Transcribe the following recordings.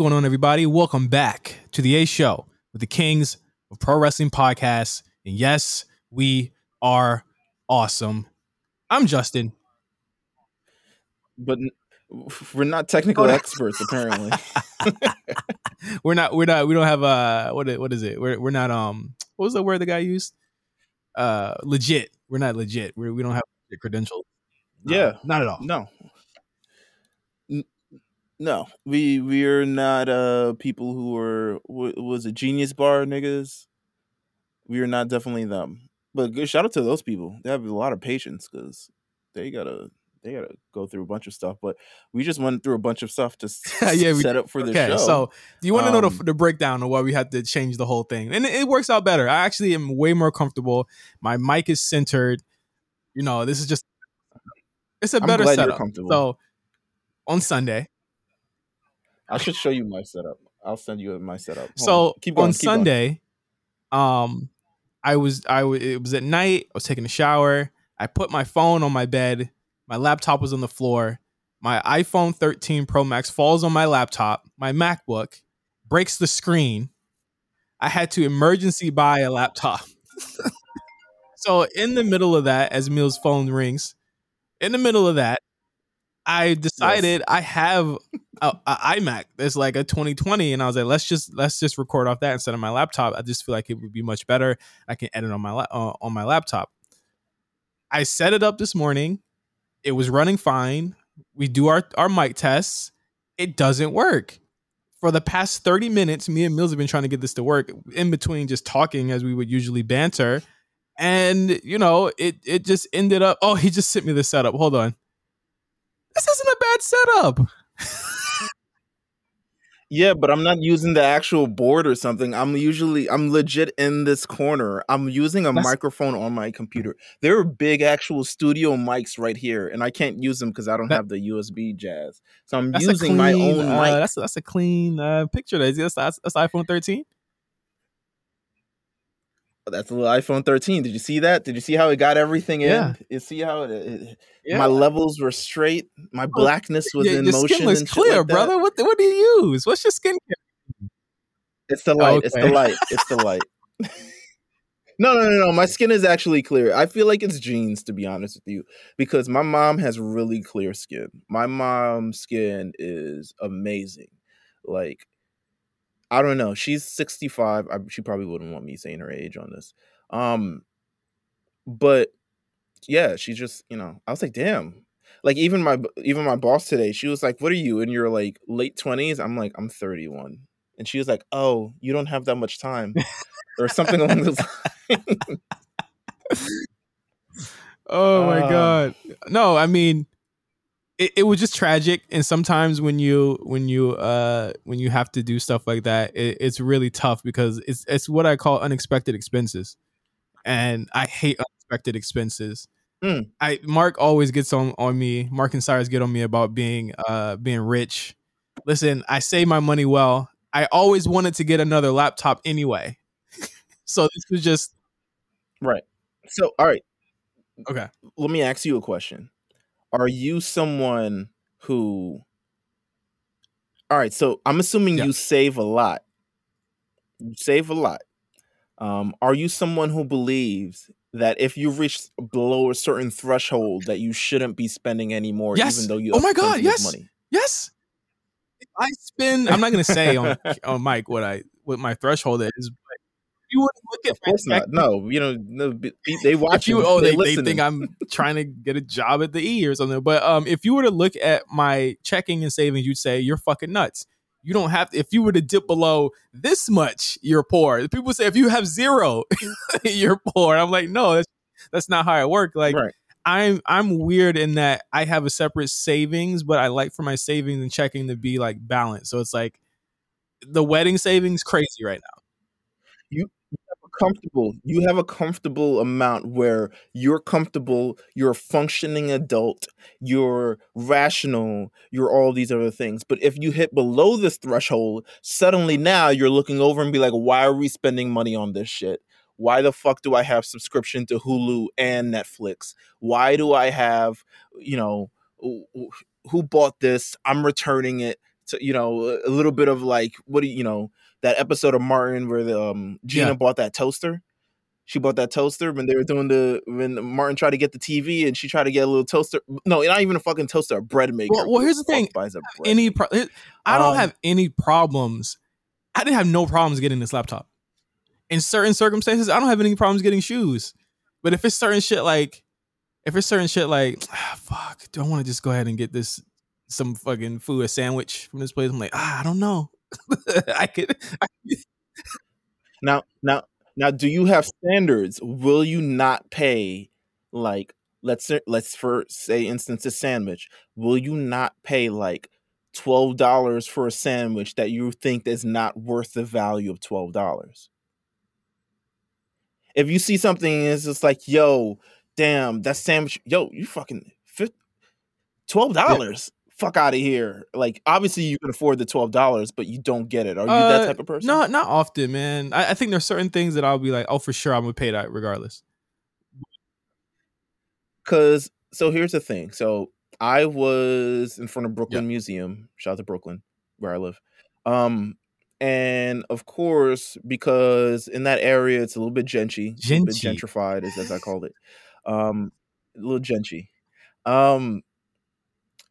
What's going on, everybody? Welcome back to the A Show with the Kings of Pro Wrestling Podcast. And yes, we are awesome. I'm Justin. But we're not technical experts, apparently. we're not. We're not. We don't have uh what? What is it? We're we're not. Um, what was the word the guy used? Uh, legit. We're not legit. We're, we don't have legit credentials. Uh, yeah, not at all. no, N- no. We we are not uh people who wa- was a Genius Bar niggas. We are not definitely them. But good shout out to those people. They have a lot of patience because they gotta they gotta go through a bunch of stuff. But we just went through a bunch of stuff to Yeah, we- set up for the okay, show. so do you want to know Um, the, the breakdown of why we had to change the whole thing? And it, it works out better. I actually am way more comfortable. My mic is centered. You know, this is just it's a I'm better setup. So on Sunday, I should show you my setup. I'll send you my setup. Hold so on. keep going. on keep going. Sunday, um, I was I w- it was at night. I was taking a shower. I put my phone on my bed. My laptop was on the floor. My iPhone 13 Pro Max falls on my laptop. My MacBook breaks the screen. I had to emergency buy a laptop. so in the middle of that, as Mill's phone rings, in the middle of that, I decided I have a, a iMac that's like a 2020, and I was like, let's just let's just record off that instead of my laptop. I just feel like it would be much better. I can edit on my la- uh, on my laptop. I set it up this morning. It was running fine. We do our our mic tests. It doesn't work. For the past 30 minutes, me and Meelz have been trying to get this to work in between just talking as we would usually banter. And you know, it it just ended up. Oh, he just sent me the setup. Hold on. This isn't a bad setup. Yeah, but I'm not using the actual board or something. I'm usually I'm legit in this corner. I'm using a That's- microphone on my computer. There are big actual studio mics right here, and I can't use them because I don't That- have the USB jazz. So I'm That's using clean, my own uh, mic. That's that's a clean uh, picture. That's, that's that's iPhone 13. That's the little iPhone 13. Did you see that? Did you see how it got everything Yeah. in? You see how it, it- Yeah. my levels were straight. My oh, blackness was Yeah, in your motion. skin and clear, like brother. What what do you use? What's your skincare? It's the light. It's the light. It's the light. no, no, no, no. My skin is actually clear. I feel like it's genes, to be honest with you, because my mom has really clear skin. My mom's skin is amazing. Like, I don't know. She's 65. I, she probably wouldn't want me saying her age on this. Um, but yeah, she just, you know, I was like, damn. Like even my even my boss today, she was like, "What are you in your like late 20s?" I'm like, "I'm 31." And she was like, "Oh, you don't have that much time." or something along those lines. Oh my Uh. god. No, I mean it, it was just tragic. And sometimes when you when you uh when you have to do stuff like that it, it's really tough because it's it's what i call unexpected expenses. And i hate unexpected expenses. Mm. i mark always gets on on me. Mark and cyrus get on me about being uh being rich. Listen i save my money well. I always wanted to get another laptop anyway. So this was just Right. So, all right, okay. Let me ask you a question. Are you someone who All right, so I'm assuming Yeah. you save a lot. You save a lot. Um, are you someone who believes that if you reach below a certain threshold that you shouldn't be spending any more Yes. even though you Oh my God, yes. money? Yes. If I spend, I'm not gonna say on on mic what I what my threshold is, you wouldn't look at Of course not. No, you know, no, they watch you oh they, they listening. think I'm trying to get a job at the E or something. But um if you were to look at my checking and savings, you'd say you're fucking nuts. You don't have to, if you were to dip below this much, you're poor. People say if you have zero, you're poor. I'm like, no, that's that's not how it works. Like right. I'm I'm weird in that I have a separate savings, but I like for my savings and checking to be like balanced. So it's like the wedding savings crazy right now. Comfortable you have a comfortable amount where you're comfortable you're a functioning adult you're rational you're all these other things. But if you hit below this threshold suddenly now you're looking over and be like why are we spending money on this shit? Why the fuck do i have subscription to hulu and netflix? Why do i have you know wh- wh- who bought this? I'm returning it to, you know, a little bit of like what do you, you know that episode of Martin where the um, Gina Yeah. bought that toaster. She bought that toaster when they were doing the when Martin tried to get the TV and she tried to get a little toaster. No, not even a fucking toaster, a bread maker. Well- well, here's the thing. Buys a bread any pro- I don't Um, have any problems. I didn't have no problems getting this laptop. In certain circumstances, I don't have any problems getting shoes. But if it's certain shit like, if it's certain shit like, ah, fuck, do I want to just go ahead and get this some fucking food, a sandwich from this place? I'm like, ah, I don't know. I could. I, Now, now, now, do you have standards? Will you not pay like let's say, let's for say instance a sandwich? Will you not pay like twelve dollars for a sandwich that you think is not worth the value of twelve dollars? If you see something and it's just like, yo, damn, that sandwich, yo, you fucking twelve dollars. Fuck out of here! Like, obviously, you can afford the twelve dollars, but you don't get it. Are you that Uh, type of person? No, not often, man. I, I think there's certain things that I'll be like, oh, for sure, I'm gonna pay that regardless. Cause so here's the thing. So I was in front of Brooklyn Museum. Shout out to Brooklyn, where I live. Um, and of course, because in that area it's a little bit gentry, a little bit gentrified, as, as I called it. Um, a little gentry. Um,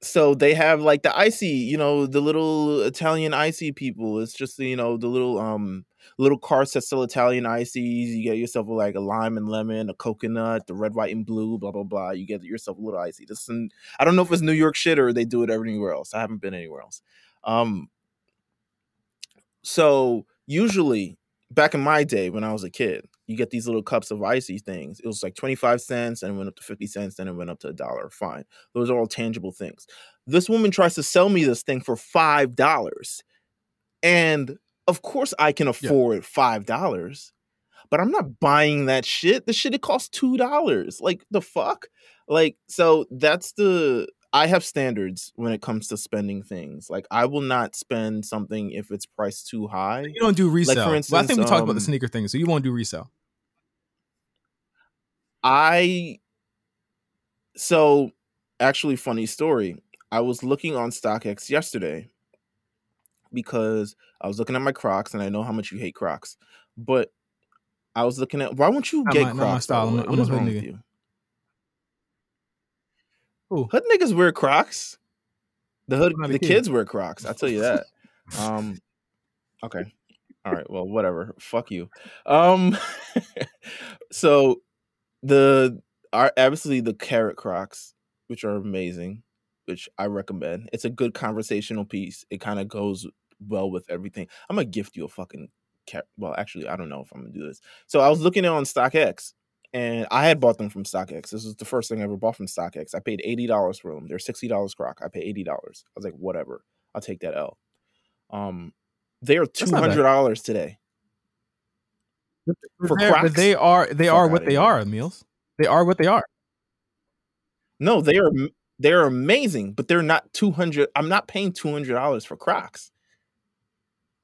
so they have like the icy, you know, the little Italian icy people. It's just you know the little um little carts that sell Italian ices. You get yourself like a lime and lemon, a coconut, the red, white, and blue, blah blah blah. You get yourself a little icy. This and I don't know if it's New York shit or they do it everywhere else. I haven't been anywhere else. Um, so usually back in my day when I was a kid, you get these little cups of icy things. It was like 25 cents and it went up to 50 cents, then it went up to a dollar. Fine. Those are all tangible things. This woman tries to sell me this thing for five dollars. And of course I can afford five dollars, but I'm not buying that shit. The shit it costs two dollars. Like the fuck? Like, so that's the I have standards when it comes to spending things. Like I will not spend something if it's priced too high. You don't do resale. well, I instance, think we talked about the sneaker thing, so you won't do resale. I so actually funny story. I was looking on StockX yesterday because I was looking at my Crocs and I know how much you hate Crocs. But I was looking at why won't you Not get my- not my Crocs? style. by the I'm What I'm a is hood wrong with nigga. you? Who? Hood niggas wear Crocs. The hood I'm not the kid. kids wear Crocs. I'll tell you that. Um okay. All right. Well, whatever. Fuck you. Um so the are obviously the carrot crocs, which are amazing, which I recommend. It's a good conversational piece. It kind of goes well with everything. I'm gonna gift you a fucking well, actually, I don't know if I'm gonna do this. So I was looking on StockX, and I had bought them from StockX. This was the first thing I ever bought from StockX. I paid eighty dollars for them. They're sixty dollars croc. I paid eighty dollars. I was like, whatever. I'll take that L. Um, they are two hundred dollars today. For They're- but Crocs? they are they Fuck are what they here. are, Meelz. They are what they are. No, they are they are amazing, but they're not two hundred. I'm not paying two hundred dollars for Crocs.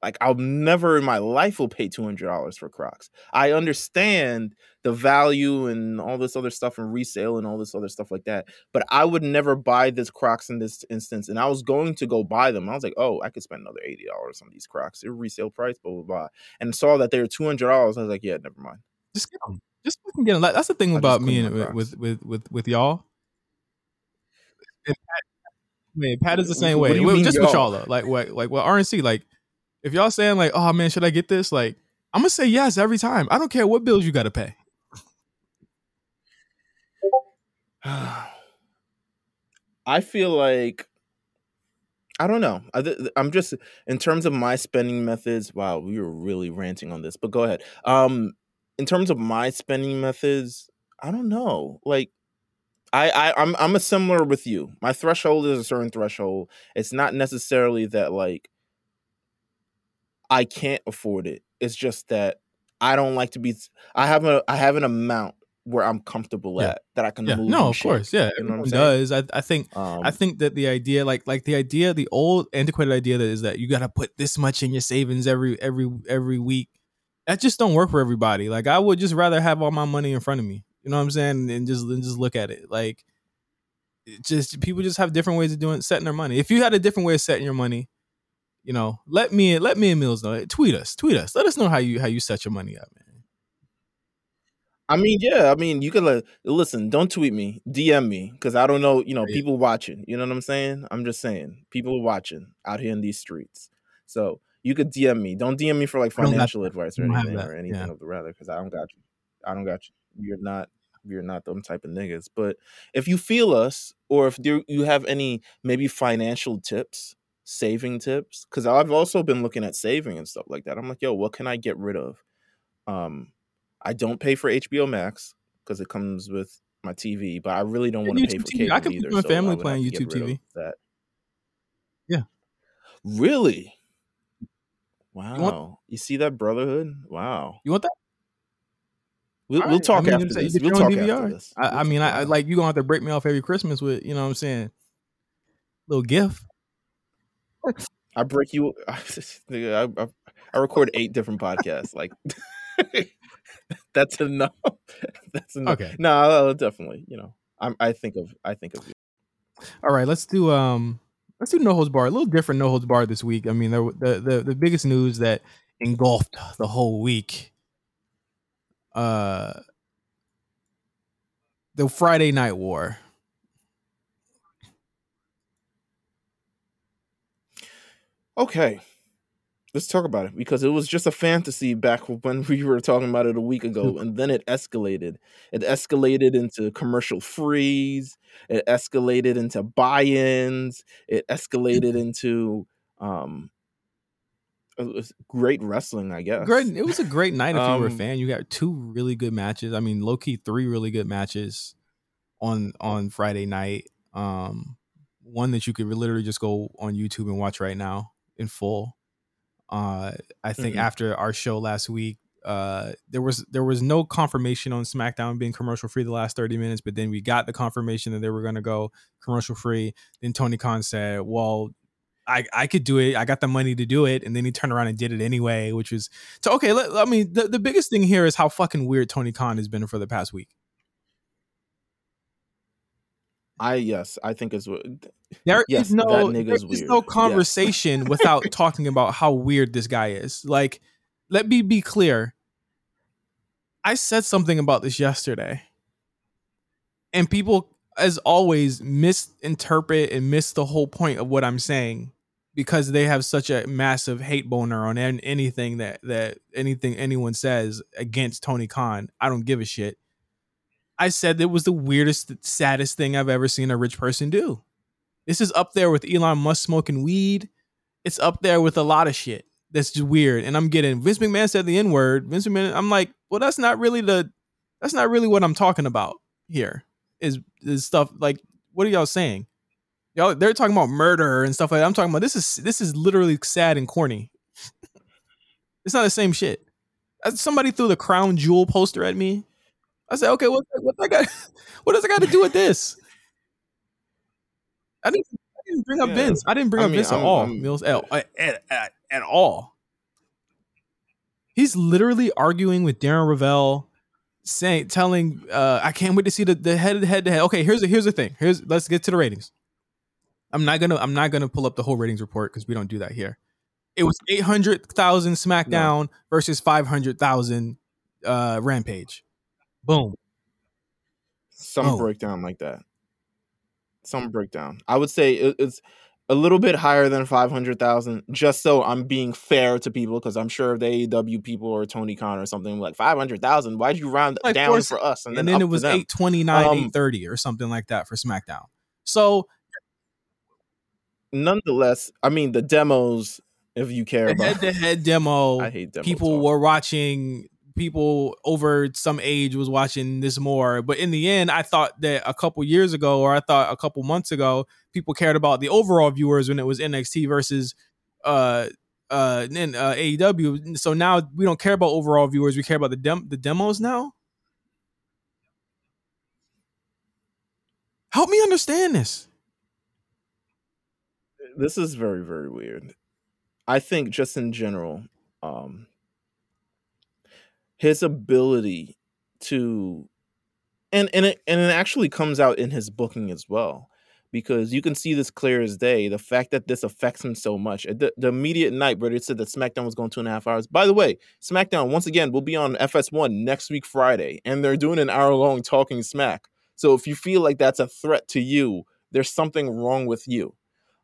Like I'll never in my life will pay two hundred dollars for Crocs. I understand the value and all this other stuff and resale and all this other stuff like that, but I would never buy this Crocs in this instance. And I was going to go buy them. I was like, oh, I could spend another eighty dollars on these Crocs. They're resale price, blah blah blah. And saw that they were two hundred dollars. I was like, yeah, never mind. Just get them. Just fucking get them. That's the thing I about me and with, with with with with y'all. Pat, wait, Pat is the same way. Wait, just with y'all? y'all though. Like what like what RNC like if y'all saying like, oh man, should I get this? Like I'm gonna say yes every time. I don't care what bills you gotta pay. I feel like I don't know. I, I'm just in terms of my spending methods. Wow, we were really ranting on this, but go ahead. Um, in terms of my spending methods, I don't know. Like, I, I I'm I'm a similar with you. My threshold is a certain threshold. It's not necessarily that like I can't afford it. It's just that I don't like to be. I have a I have an amount where I'm comfortable Yeah. at that I can Yeah, move. no, of shake, course, yeah, you know what I'm does. I I think Um, I think that the idea, like like the idea, the old antiquated idea that is that you gotta put this much in your savings every every every week. That just don't work for everybody. Like I would just rather have all my money in front of me. You know what I'm saying? And just and just look at it. Like just people just have different ways of doing setting their money. If you had a different way of setting your money, you know, let me let me and Meelz know. Tweet us, tweet us. Let us know how you how you set your money up, man. I mean, yeah. I mean, you can let, listen. Don't tweet me, DM me, because I don't know. You know, people watching. You know what I'm saying? I'm just saying, people watching out here in these streets. So you could DM me. Don't DM me for like I don't got financial advice or anything or anything yeah. of the rather, because I don't got you. I don't got you. You're not. You're not them type of niggas. But if you feel us, or if you have any maybe financial tips, saving tips, because I've also been looking at saving and stuff like that. I'm like, yo, what can I get rid of? Um, I don't pay for HBO Max because it comes with my TV, but I really don't want to pay for TV. cable I can either. you on so Family I would Plan have to get YouTube TV. That. Yeah. Really? Wow. You, see that brotherhood? Wow. You want that? We'll, All we'll talk I mean, after this. We'll talk after this. I, I mean, I, I like you gonna have to break me off every Christmas with you know what I'm saying. Little gift. I break you. I, I, I record eight different podcasts. Like, that's enough. That's enough. Okay. No, I'll definitely. You know, I'm, I think of. I think of you. All right, let's do um let's do no holds bar. A little different no holds bar this week. I mean, there, the the the biggest news that engulfed the whole week. Uh, the Friday Night War. Okay. Let's talk about it because it was just a fantasy back when we were talking about it a week ago, and then it escalated. It escalated into commercial freeze. It escalated into buy-ins. It escalated into um, it was great wrestling, I guess. Great. It was a great night if you were a Um, fan. You got two really good matches. I mean, low key three really good matches on on Friday night. Um, one that you could literally just go on YouTube and watch right now in full. Uh, I think Mhm. after our show last week, uh, there was there was no confirmation on SmackDown being commercial free the last thirty minutes, but then we got the confirmation that they were going to go commercial free. Then Tony Khan said, "Well." I, I could do it. I got the money to do it, and then he turned around and did it anyway, which was so okay. Let, I mean, the, the biggest thing here is how fucking weird Tony Khan has been for the past week. I yes, I think it's There is Yes, that no there is weird. no Yes. conversation without talking about how weird this guy is. Like, let me be clear. I said something about this yesterday, and people, as always, misinterpret and miss the whole point of what I'm saying because they have such a massive hate boner on anything that that anything anyone says against Tony Khan. I don't give a shit. I said it was the weirdest, saddest thing I've ever seen a rich person do. This is up there with Elon Musk smoking weed. It's up there with a lot of shit that's just weird. And I'm getting Vince McMahon said the N word. Vince McMahon, I'm like, well, that's not really the, that's not really what I'm talking about here. Is is stuff like what are y'all saying? Y'all, they're talking about murder and stuff like that. I'm talking about this is this is literally sad and corny. it's not the same shit. Somebody threw the crown jewel poster at me. I said, okay, what what I got? What does it got to do with this? I didn't, I didn't bring up Yeah. Vince. I didn't bring I up mean, Vince at I'm- all. I'm- Meelz at, at, at, at all. He's literally arguing with Darren Rovell, saying, telling, uh, I can't wait to see the, the head head to head. Okay, here's the here's the thing. Here's let's get to the ratings. I'm not gonna I'm not gonna pull up the whole ratings report because we don't do that here. It was eight hundred thousand SmackDown versus five hundred thousand uh, Rampage. Boom. some Oh. breakdown like that. Some breakdown. I would say it, it's a little bit higher than five hundred thousand. Just so I'm being fair to people, because I'm sure if the AEW people or Tony Khan or something like five hundred thousand. Why'd you round Like down four- for us and And then, then, it was to eight twenty nine, Um, eight thirty, or something like that for SmackDown. So Nonetheless, I mean the demos. If you care the about, head to head demo, I hate demo people talk. were watching. People over some age was watching this more, but in the end, I thought that a couple years ago, or I thought a couple months ago, people cared about the overall viewers when it was NXT versus uh uh, in, uh AEW. So now we don't care about overall viewers; we care about the dem- the demos now. Help me understand this. this is very very weird i think just in general um his ability to and and it and it actually comes out in his booking as well because you can see this clear as day. The fact that this affects him so much. The, the immediate night where they said that SmackDown was going two and a half hours. By the way, SmackDown once again will be on FS1 next week Friday, and they're doing an hour long talking smack. So if you feel like that's a threat to you, there's something wrong with you.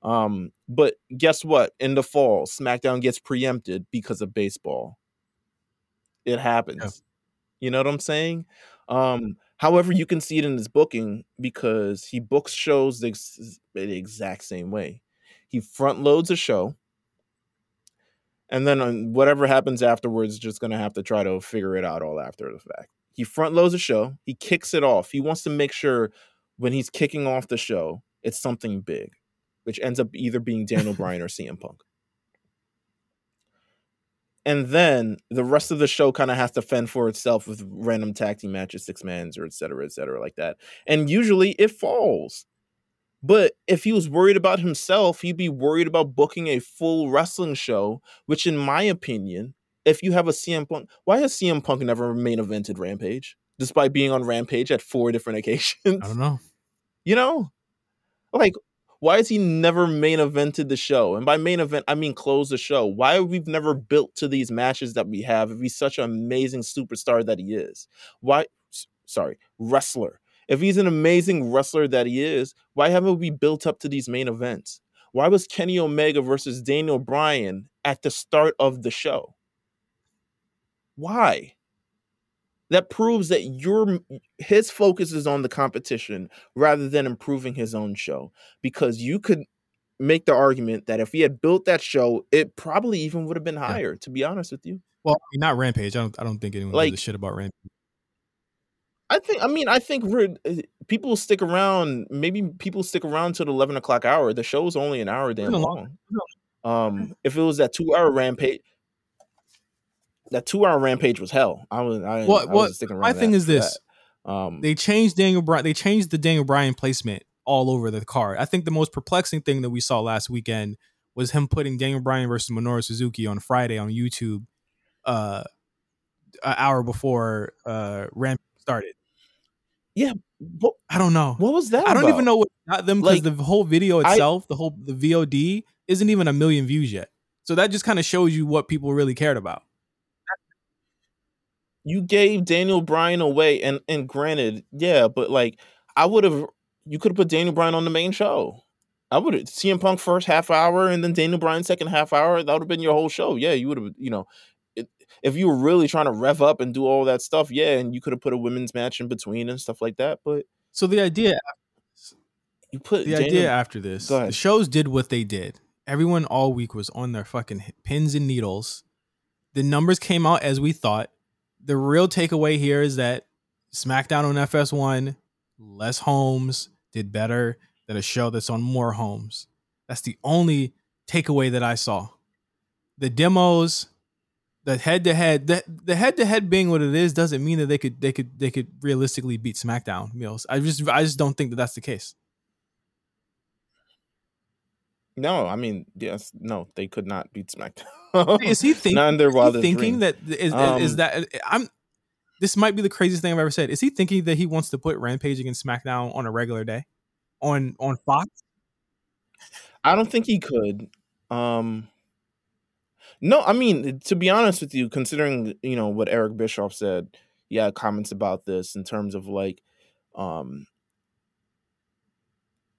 Um, but guess what? In the fall, SmackDown gets preempted because of baseball. It happens. Yeah. You know what I'm saying? Um, however, you can see it in his booking because he books shows the, ex- the exact same way. He front loads a show, and then whatever happens afterwards, just gonna have to try to figure it out all after the fact. He front loads a show. He kicks it off. He wants to make sure when he's kicking off the show, it's something big, which ends up either being Daniel Bryan or CM Punk and then the rest of the show kind of has to fend for itself with random tag team matches, six mans, or et cetera, et cetera, like that. And usually it falls. But if he was worried about himself, he'd be worried about booking a full wrestling show, which, in my opinion, if you have a CM Punk, why has CM Punk never main evented Rampage, despite being on Rampage at four different occasions? I don't know. You know, like why has he never main evented the show? And by main event, I mean close the show. Why we've we never built to these matches that we have if he's such an amazing superstar that he is? Why, sorry, wrestler. If he's an amazing wrestler that he is, why haven't we built up to these main events? Why was Kenny Omega versus Daniel Bryan at the start of the show? Why? That proves that your his focus is on the competition rather than improving his own show because you could make the argument that if he had built that show it probably even would have been higher yeah. to be honest with you well not rampage i don't i don't think anyone like, gives a shit about rampage I think. I mean, I think eh, people stick around. Maybe people stick around till the eleven o'clock hour. The show's only an hour damn long. Um, if it was that two hour rampage, that two hour rampage was hell. I was I, what, I was sticking around. My thing is this: um, they changed Daniel Bryan. They changed the Daniel Bryan placement all over the card. I think the most perplexing thing that we saw last weekend was him putting Daniel Bryan versus Minoru Suzuki on Friday on YouTube, uh, an hour before uh Rampage started. Yeah, what, I don't know. What was that? I don't about? even know what got them because like, the whole video itself, I, the whole the VOD, isn't even a million views yet. So that just kind of shows you what people really cared about you gave Daniel Bryan away, and and granted, yeah, but like I would have, you could have put Daniel Bryan on the main show. I would have CM Punk first half hour, and then Daniel Bryan second half hour. That would have been your whole show. Yeah, you would have, you know, it, if you were really trying to rev up and do all that stuff, yeah, and you could have put a women's match in between and stuff like that. But so the idea, you put the Daniel, idea after this, the shows did what they did. Everyone all week was on their fucking pins and needles. The numbers came out as we thought the real takeaway here is that SmackDown on FS1, less homes, did better than a show that's on more homes. That's the only takeaway that I saw. The demos, the head to head, the head to head being what it is doesn't mean that they could they could they could realistically beat SmackDown. Meelz. I just I just don't think that that's the case. No, I mean, yes, no, they could not beat SmackDown. is he, think, is he thinking that is, um, is that I'm? This might be the craziest thing I've ever said. Is he thinking that he wants to put Rampage against SmackDown on a regular day, on on Fox? I don't think he could. Um No, I mean, to be honest with you, considering you know what Eric Bischoff said, yeah, comments about this in terms of like, um,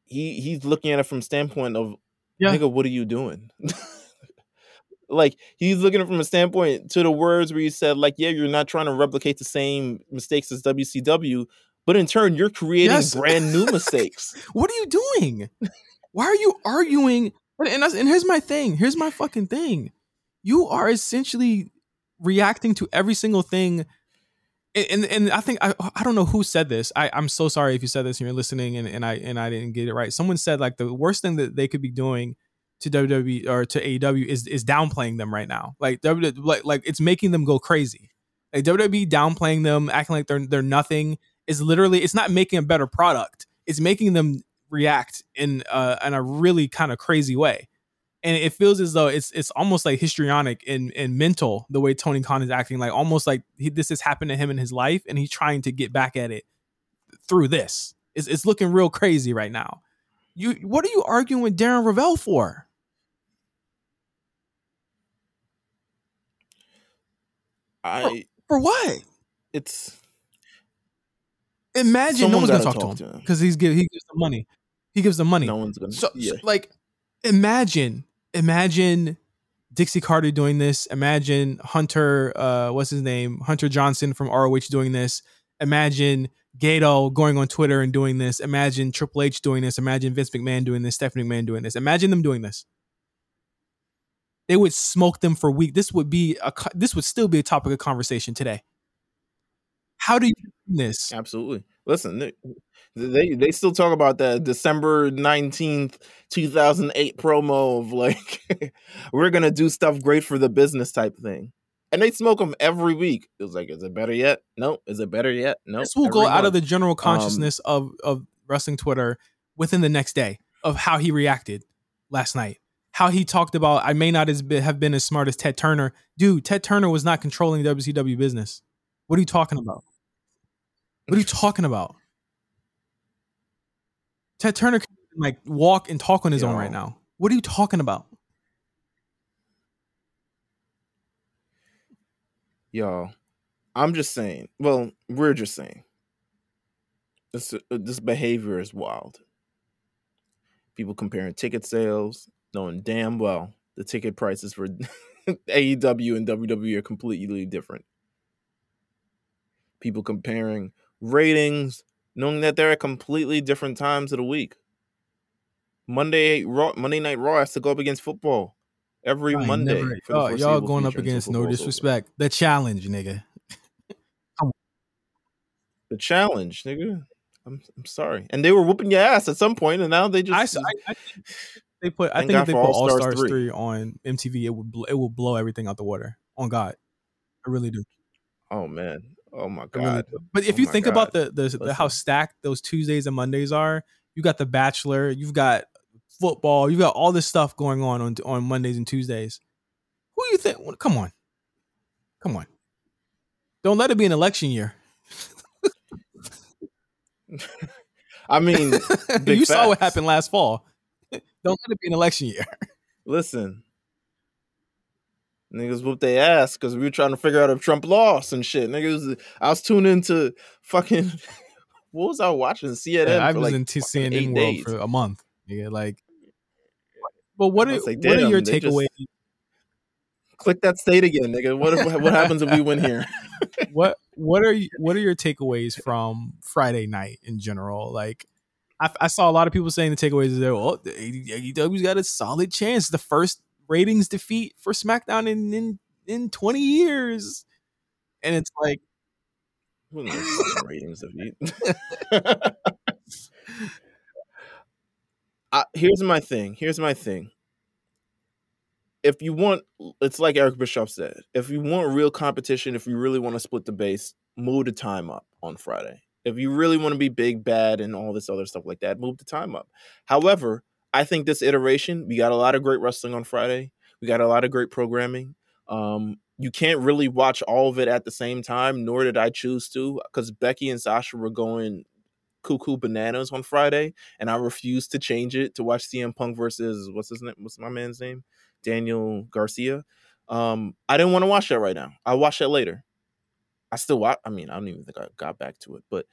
he he's looking at it from standpoint of yeah. nigga, what are you doing? like he's looking at from a standpoint to the words where he said, like, yeah, you're not trying to replicate the same mistakes as WCW, but in turn, you're creating yes. brand new mistakes. what are you doing? Why are you arguing? And, and here's my thing. Here's my fucking thing. You are essentially reacting to every single thing and and I think I I don't know who said this. I I'm so sorry if you said this and you're listening and, and I and I didn't get it right. Someone said like the worst thing that they could be doing to WWE or to AEW is is downplaying them right now. Like WWE like like it's making them go crazy. Like WWE downplaying them, acting like they're they're nothing is literally it's not making a better product. It's making them react in uh in a really kind of crazy way and it feels as though it's it's almost like histrionic and, and mental the way Tony Khan is acting, like almost like he, this has happened to him in his life, and he's trying to get back at it through this. It's it's looking real crazy right now, You what are you arguing with Darren Rovell for? I For what? it's Imagine no one's gonna talk, talk to him. because he's give he gives the money. He gives the money. no one's gonna So, yeah. so, like, imagine, imagine Dixie Carter doing this. Imagine Hunter, uh, what's his name, Hunter Johnson from ROH doing this. Imagine Gato going on Twitter and doing this. Imagine Triple H doing this. Imagine Vince McMahon doing this. Stephanie McMahon doing this. Imagine them doing this. They would smoke them for weeks. This would be a. This would still be a topic of conversation today. How do you do this? Absolutely. Listen, they, they they still talk about that December 19th, 2008 promo of like we're going to do stuff great for the business type thing. And they smoke them every week. It was like, is it better yet? No. Is it better yet? No. this will Every go out of the general um, consciousness of of wrestling Twitter within the next day of how he reacted last night. How he talked about I may not as be, have been as smart as Ted Turner. Dude, Ted Turner was not controlling the WCW business. What are you talking about? What are you talking about? Ted Turner can like walk and talk on his own right now. What are you talking about? Y'all, I'm just saying. Well, we're just saying. This uh, this behavior is wild. People comparing ticket sales, knowing damn well the ticket prices for AEW and WWE are completely different. People comparing ratings, knowing that they're at completely different times of the week. Monday Raw, Monday Night Raw has to go up against football every I Monday. never- y'all, going up against no football's over. disrespect. The challenge, nigga. The challenge, nigga. I'm, I'm sorry. And they were whooping your ass at some point, and now they just. I, I- they put. I Thank think God if they put All Stars Stars 3. three on MTV, it would bl- it will blow everything out the water. On God, I really do. oh man. Oh my I really god. But if Oh you think about the the, the how stacked those Tuesdays and Mondays are, you got The Bachelor, you've got football, you've got all this stuff going on on on Mondays and Tuesdays. Who you think? well, Come on, come on. Don't let it be an election year. I mean, you saw what happened last fall. Don't let it be an election year. listen. Niggas whooped their ass because we were trying to figure out if Trump lost and shit. Niggas, I was tuned into fucking. What was I watching? CNN. Yeah, I was like in CNN world days. for a month. Yeah, like. But what are like, what are your just- takeaways? Click that state again, nigga. What if, what happens if we win here? what what are you, what are your takeaways from Friday night in general? Like, I, I saw a lot of people saying the takeaways is that well, the AEW's got a solid chance, the first ratings defeat for SmackDown in in, in twenty years, and it's like Who knows ratings defeat. I, here's my thing. Here's my thing. If you want, it's like Eric Bischoff said. If you want real competition, if you really want to split the base, move the time up on Friday. If you really want to be big, bad, and all this other stuff like that, move the time up. However, I think this iteration, we got a lot of great wrestling on Friday. We got a lot of great programming. Um, you can't really watch all of it at the same time, nor did I choose to, because Becky and Sasha were going cuckoo bananas on Friday, and I refused to change it to watch CM Punk versus what's his name? What's my man's name? Daniel Garcia. Um, I didn't want to watch that right now. I'll watch that later. I still watch. I mean, I don't even think I got back to it, but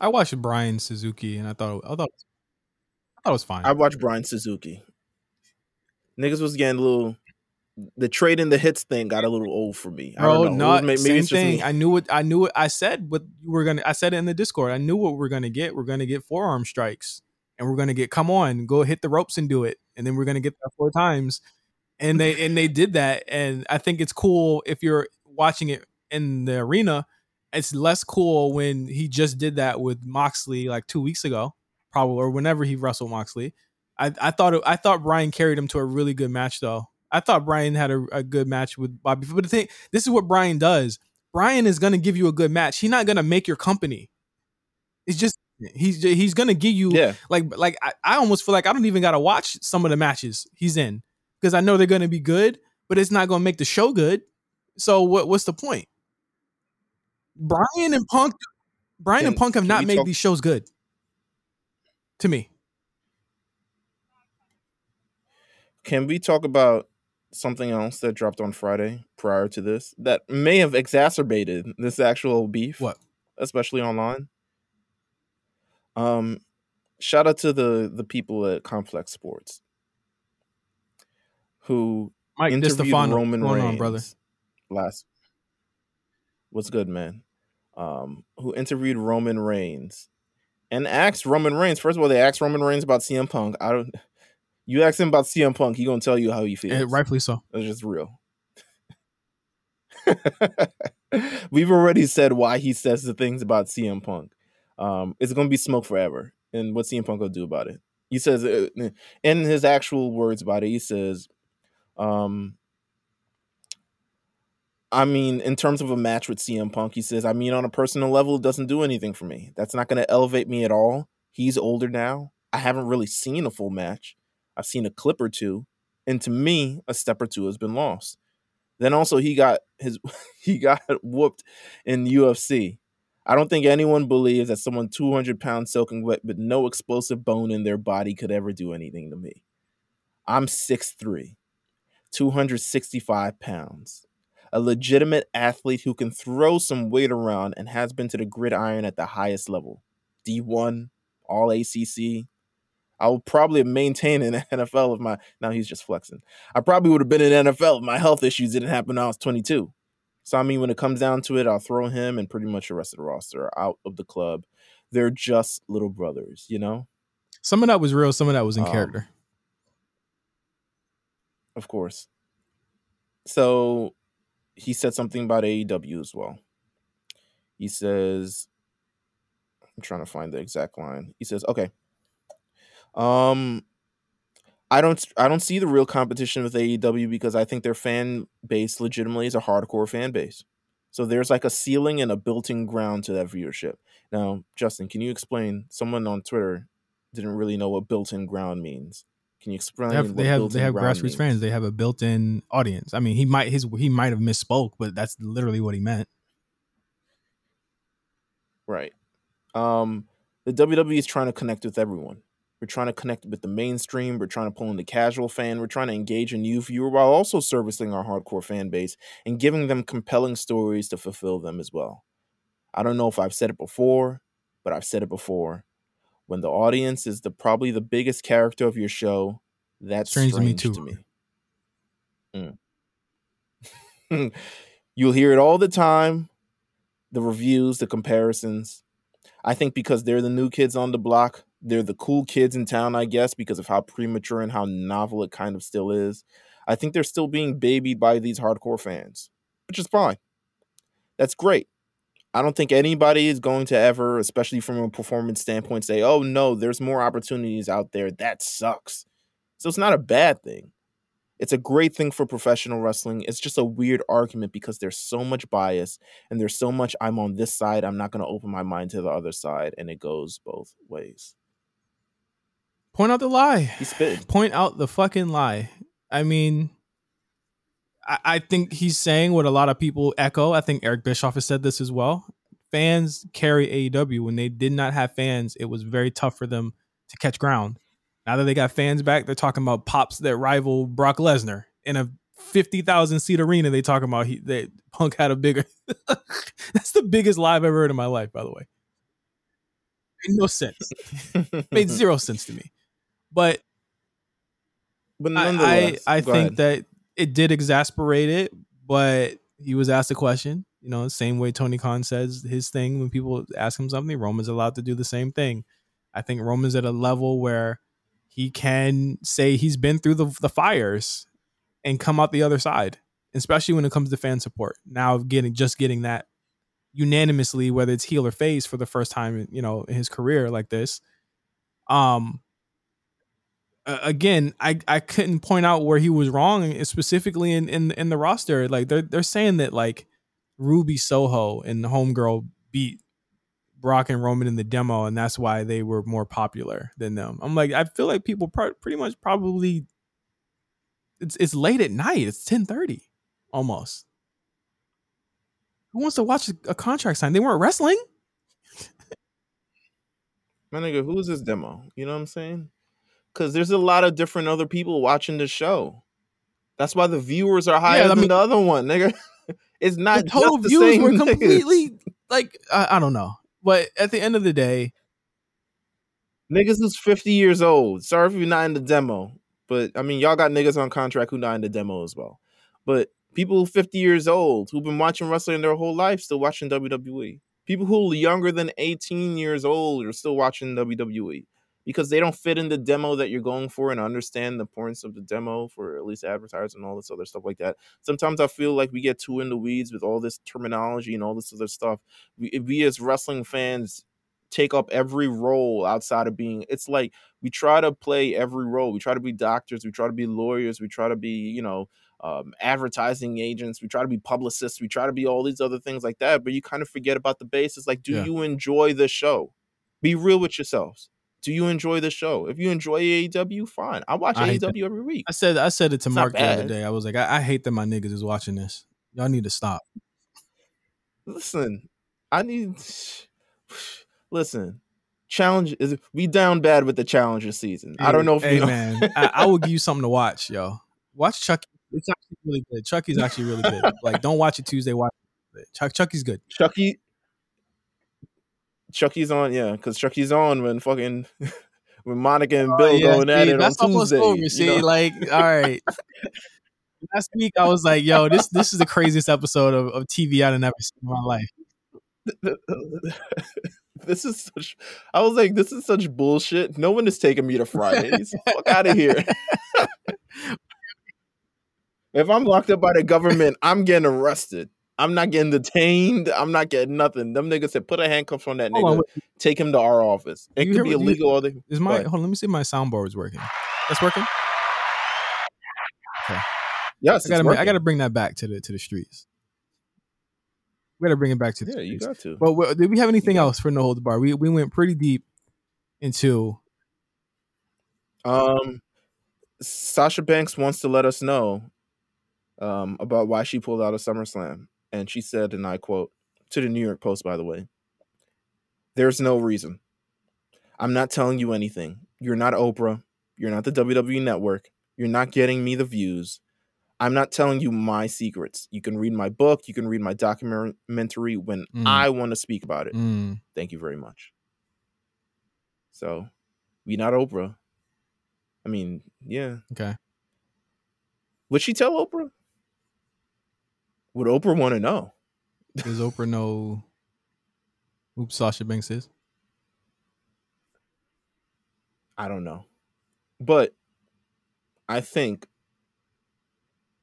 I watched Bryan Suzuki and I thought I thought I thought it was fine. I watched Bryan Suzuki. Niggas was getting a little. The trade in the hits thing got a little old for me. I Bro, don't know. not It was- may- same thing. I knew what I knew what I said. What we are gonna. I said it in the Discord. I knew what we're gonna get. We're gonna get forearm strikes, and we're gonna get. Come on, go hit the ropes and do it, and then we're gonna get that four times. And they and they did that, and I think it's cool if you're watching it in the arena. It's less cool when he just did that with Moxley like two weeks ago, probably or whenever he wrestled Moxley. I, I thought it, I thought Bryan carried him to a really good match though. I thought Bryan had a, a good match with Bobby. But the thing, this is what Bryan does. Bryan is gonna give you a good match. He's not gonna make your company. It's just he's he's gonna give you Yeah, like like I, I almost feel like I don't even gotta watch some of the matches he's in because I know they're gonna be good, but it's not gonna make the show good. So what what's the point? Bryan and Punk, Bryan and Punk have not made talk- these shows good. To me, Can we talk about something else that dropped on Friday prior to this that may have exacerbated this actual beef? What? Especially online. Um, shout out to the the people at Complex Sports who Mike interviewed Roman Reigns on, brother? last. What's good, man? Um, who interviewed Roman Reigns and asked Roman Reigns. First of all, they asked Roman Reigns about CM Punk. I don't. You ask him about CM Punk, he gonna tell you how he feels. And rightfully so. It's just real. We've already said why he says the things about CM Punk. Um, it's going to be smoke forever. And what CM Punk will do about it? He says, uh, in his actual words about it, he says, um, I mean, in terms of a match with CM Punk, he says, I mean, on a personal level, it doesn't do anything for me. That's not going to elevate me at all. He's older now. I haven't really seen a full match. I've seen a clip or two. And to me, a step or two has been lost. Then also he got his he got whooped in UFC. I don't think anyone believes that someone 200 pounds soaking wet with no explosive bone in their body could ever do anything to me. I'm 6'3, 265 pounds, a legitimate athlete who can throw some weight around and has been to the gridiron at the highest level D1, All ACC. I would probably have maintained in the NFL if my now he's just flexing. I probably would have been in NFL if my health issues didn't happen when I was 22. So I mean, when it comes down to it, I'll throw him and pretty much the rest of the roster out of the club. They're just little brothers, you know. Some of that was real. Some of that was in Um, character. Of course. So he said something about AEW as well. He says, I'm trying to find the exact line. He says, okay. Um I don't I don't see the real competition with AEW because I think their fan base legitimately is a hardcore fan base. So there's like a ceiling and a built-in ground to that viewership. Now, Justin, can you explain? Someone on Twitter didn't really know what built-in ground means. Can you explain? They have what they have they have grassroots means? fans. They have a built-in audience. I mean, he might his he might have misspoke, but that's literally what he meant. Right. Um, the WWE is trying to connect with everyone. We're trying to connect with the mainstream. We're trying to pull in the casual fan. We're trying to engage a new viewer while also servicing our hardcore fan base and giving them compelling stories to fulfill them as well. I don't know if I've said it before, but I've said it before. When the audience is the probably the biggest character of your show, that's Strange strange, to me to too. me. Mm. You'll hear it all the time. The reviews, the comparisons. I think because they're the new kids on the block, they're the cool kids in town, I guess, because of how premature and how novel it kind of still is. I think they're still being babied by these hardcore fans, which is fine. That's great. I don't think anybody is going to ever, especially from a performance standpoint, say, oh no, there's more opportunities out there. That sucks. So it's not a bad thing. It's a great thing for professional wrestling. It's just a weird argument because there's so much bias and there's so much I'm on this side, I'm not going to open my mind to the other side, and it goes both ways. Point out the lie. He spit. Point out the fucking lie. I mean, I, I think he's saying what a lot of people echo. I think Eric Bischoff has said this as well. Fans carry AEW. When they did not have fans, it was very tough for them to catch ground. Now that they got fans back, they're talking about pops that rival Brock Lesnar in a fifty thousand seat arena. They talking about he that Punk had a bigger. That's the biggest lie I've ever heard in my life. By the way, made no sense. Made zero sense to me. But But I, I, I think ahead. that it did exasperate it, but he was asked a question. You know, same way Tony Khan says his thing when people ask him something, Roman's allowed to do the same thing. I think Roman's at a level where he can say he's been through the, the fires and come out the other side, especially when it comes to fan support. Now getting just getting that unanimously, whether it's heel or face for the first time, you know, in his career like this. Um, uh, again, I, I couldn't point out where he was wrong, specifically in, in in the roster. Like they're they're saying that like Ruby Soho and Homegirl beat Brock and Roman in the demo, and that's why they were more popular than them. I'm like, I feel like people pr- pretty much probably it's it's late at night. It's ten thirty almost. Who wants to watch a, contract sign? They weren't wrestling. My nigga, who's this demo? You know what I'm saying? Because there's a lot of different other people watching the show. That's why the viewers are higher I than mean- the other one, nigga. It's not the total the views same were niggas. completely like I, I don't know. But at the end of the day, Niggas who's 50 years old. Sorry if you're not in the demo. But I mean, y'all got niggas on contract who not in the demo as well. But people 50 years old who've been watching wrestling their whole life still watching WWE. People who are younger than 18 years old are still watching WWE because they don't fit in the demo that you're going for and understand the importance of the demo for at least advertising and all this other stuff like that. Sometimes I feel like we get too in the weeds with all this terminology and all this other stuff. We, we as wrestling fans take up every role outside of being it's like we try to play every role we try to be doctors we try to be lawyers we try to be you know um, advertising agents we try to be publicists we try to be all these other things like that but you kind of forget about the basics like do Yeah. you enjoy the show be real with yourselves do you enjoy the show if you enjoy aew fine i watch I aew every week I said I said it to It's Mark the other day. I was like, I, I hate that my niggas is watching this. Y'all need to stop. listen i need listen challenge is we down bad with the challenger season i don't know if hey you know man, I, I will give you something to watch, yo. Watch Chucky. It's actually really good. Chucky's actually really good. Like, don't watch it Tuesday. Watch it. Chuck, Chucky's good. Chucky. Chucky's on, yeah, because Chucky's on when fucking when Monica and oh, Bill Oh, yeah, going at see, it on that's almost Tuesday. over. you See, know? like, all right. Last week I was like, yo, this this is the craziest episode of, of TV I've ever seen in my life. this is such. I was like, this is such bullshit. No one is taking me to Fridays. Fuck out of here. if I'm locked up by the government, I'm getting arrested. I'm not getting detained. I'm not getting nothing. Them niggas said put a handcuff on that Hold nigga. wait, take him to our office. It could be illegal. All they, is my hold on, let me see if my soundboard is working. That's working? yes, I gotta I gotta bring that back to the to the streets. We gotta bring it back to the Yeah, you got to. But did we have anything got- else for No Holds Bar? We we went pretty deep into Um, Sasha Banks wants to let us know um, about why she pulled out of SummerSlam. And she said, and I quote to the New York Post, by the way, there's no reason. I'm not telling you anything. You're not Oprah. You're not the WWE network. You're not getting me the views. I'm not telling you my secrets. You can read my book. You can read my documentary when Mm. I want to speak about it. mm, Thank you very much. So, we not Oprah. I mean, yeah. okay. Would she tell Oprah? Would Oprah want to know? Does Oprah know who Sasha Banks is? I don't know. But I think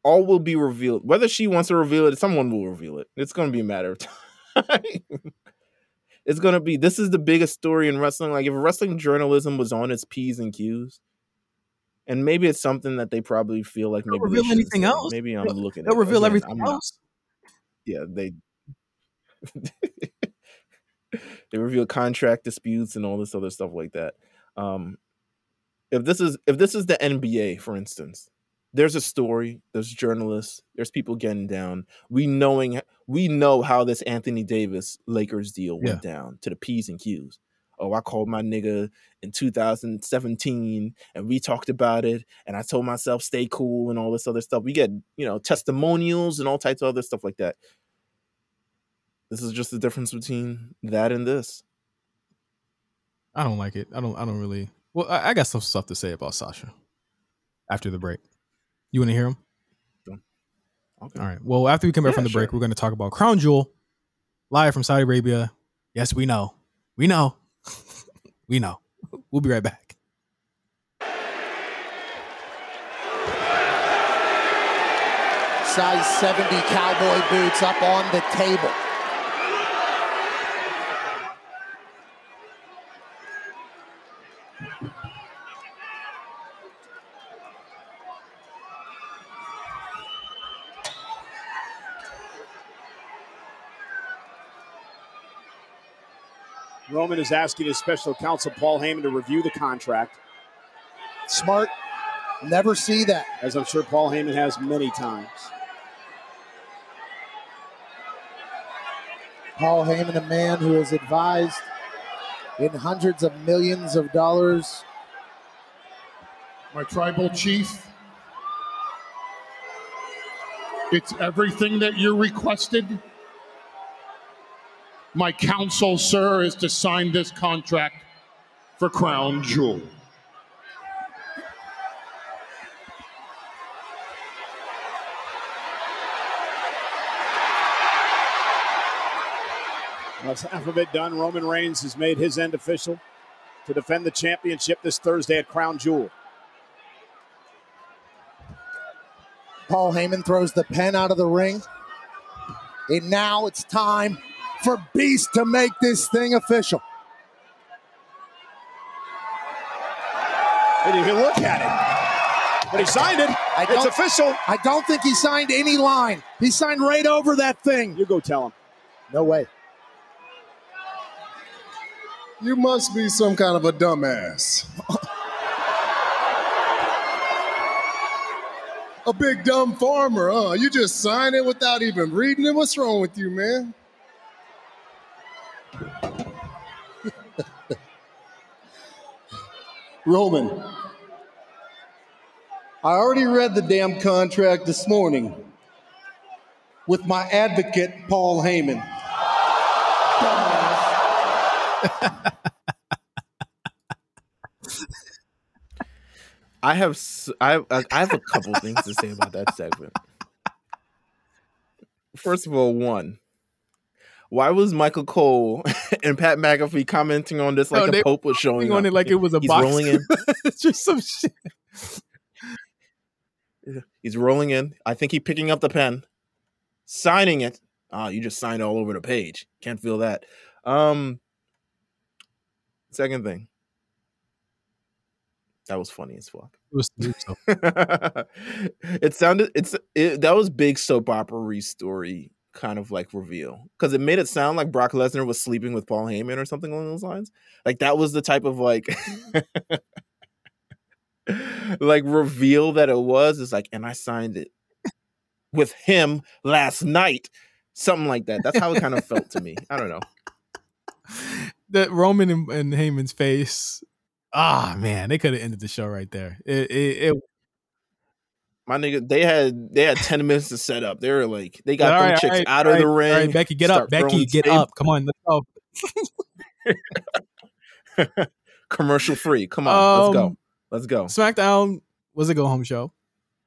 all will be revealed. Whether she wants to reveal it, someone will reveal it. It's going to be a matter of time. it's going to be this is the biggest story in wrestling. Like if wrestling journalism was on its P's and Q's, and maybe it's something that they probably feel like They'll maybe they reveal anything else. Maybe I'm They'll- looking. They'll at, reveal again, everything else. yeah, they they reveal contract disputes and all this other stuff like that. Um, if this is if this is the NBA, for instance, there's a story, there's journalists, there's people getting down. We knowing we know how this Anthony Davis Lakers deal went down to the P's and Q's. Oh, I called my nigga in 2017 and we talked about it and I told myself stay cool and all this other stuff. We get, you know, testimonials and all types of other stuff like that. This is just the difference between that and this. I don't like it. I don't. I don't really. Well, I, I got some stuff to say about Sasha after the break. You want to hear him? Okay. All right. Well, after we come back Yeah, from the break, we're going to talk about Crown Jewel, live from Saudi Arabia. Yes, we know. We know. We know. We'll be right back. Size 70 cowboy boots up on the table. Roman is asking his special counsel, Paul Heyman, to review the contract, Smart. Never see that. as I'm sure Paul Heyman has many times. Paul Heyman, a man who is advised in hundreds of millions of dollars my tribal chief. It's everything that you requested. My counsel, sir, is to sign this contract for Crown Jewel. That's half of it done. Roman Reigns has made his end official to defend the championship this Thursday at Crown Jewel. Paul Heyman throws the pen out of the ring. And now it's time for Beast to make this thing official. He didn't even look at it. But he signed it. I It's don't- official. I don't think he signed any line. He signed right over that thing. You go tell him. No way. You must be some kind of a dumbass. a big dumb farmer, huh? You just sign it without even reading it. What's wrong with you, man? Roman, I already read the damn contract this morning with my advocate, Paul Heyman. I have I have a couple things to say about that segment. First of all, one, why was Michael Cole and Pat McAfee commenting on this like No, the Pope was showing on up? it like it was a He's box. rolling in. it's just some shit. He's rolling in. I think he's picking up the pen, signing it. Ah, you just signed all over the page. Can't feel that. Um, second thing, that was funny as fuck. It was it sounded it's it, that was big soap opera story kind of like reveal because it made it sound like Brock Lesnar was sleeping with Paul Heyman or something along those lines. Like that was the type of like like reveal that it was. It's like, and I signed it with him last night, something like that. That's how it kind of felt to me. I don't know. that Roman and, and Heyman's face. Ah man, they could have ended the show right there. It, it, it My nigga, they had they had ten minutes to set up. They were like, they got All them right, chicks right, out of the ring. All right, Becky, get up. Becky, get up. Come on, let's go. Commercial free. Come on, let's go. Um, Let's go. SmackDown was a go home show.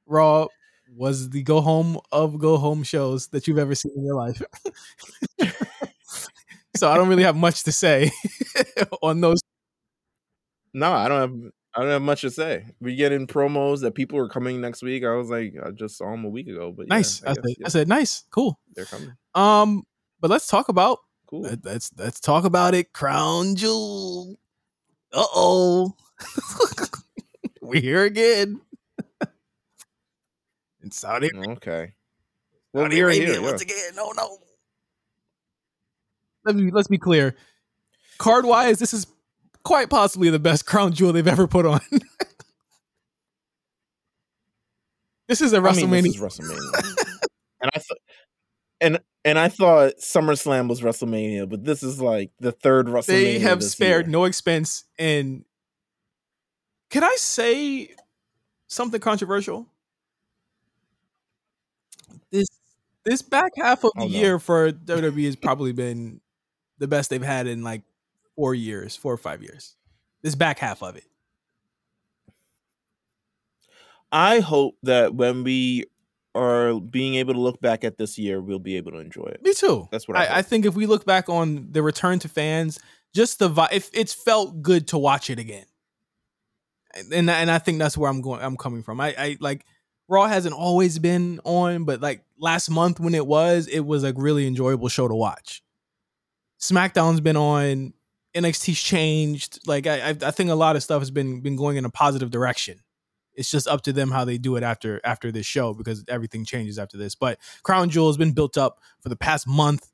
Raw was the go home of go home shows that you've ever seen in your life. so I don't really have much to say on those. No, I don't have I don't have much to say. We get in promos that people are coming next week. I was like, I just saw them a week ago, but yeah, Nice. I I, guess, said, yeah, I said, nice, cool. they're coming. Um, but let's talk about Cool. let- let's let's talk about it. Crown Jewel. Uh oh. We're here again. In Saudi Okay. Well, Saudi we're Arabia here. once yeah. again. No, no. Let me let's be clear. Card wise, this is quite possibly the best crown jewel they've ever put on. this is a I mean, WrestleMania. this is WrestleMania, and I thought, and and I thought SummerSlam was WrestleMania, but this is like the third WrestleMania. they have spared year. no expense and can I say something controversial? This this back half of the Oh, no. year for WWE has probably been the best they've had in like four years, four or five years. This back half of it. I hope that when we are being able to look back at this year, we'll be able to enjoy it. Me too. That's what I I, I think if we look back on the return to fans, just the vibe, if it's felt good to watch it again, and and I think that's where I'm going. I'm coming from. I, I like Raw hasn't always been on, but like last month when it was, it was a really enjoyable show to watch. SmackDown's been on. NXT's changed. Like I, I I think a lot of stuff has been been going in a positive direction. It's just up to them how they do it after after this show because everything changes after this. But Crown Jewel has been built up for the past month.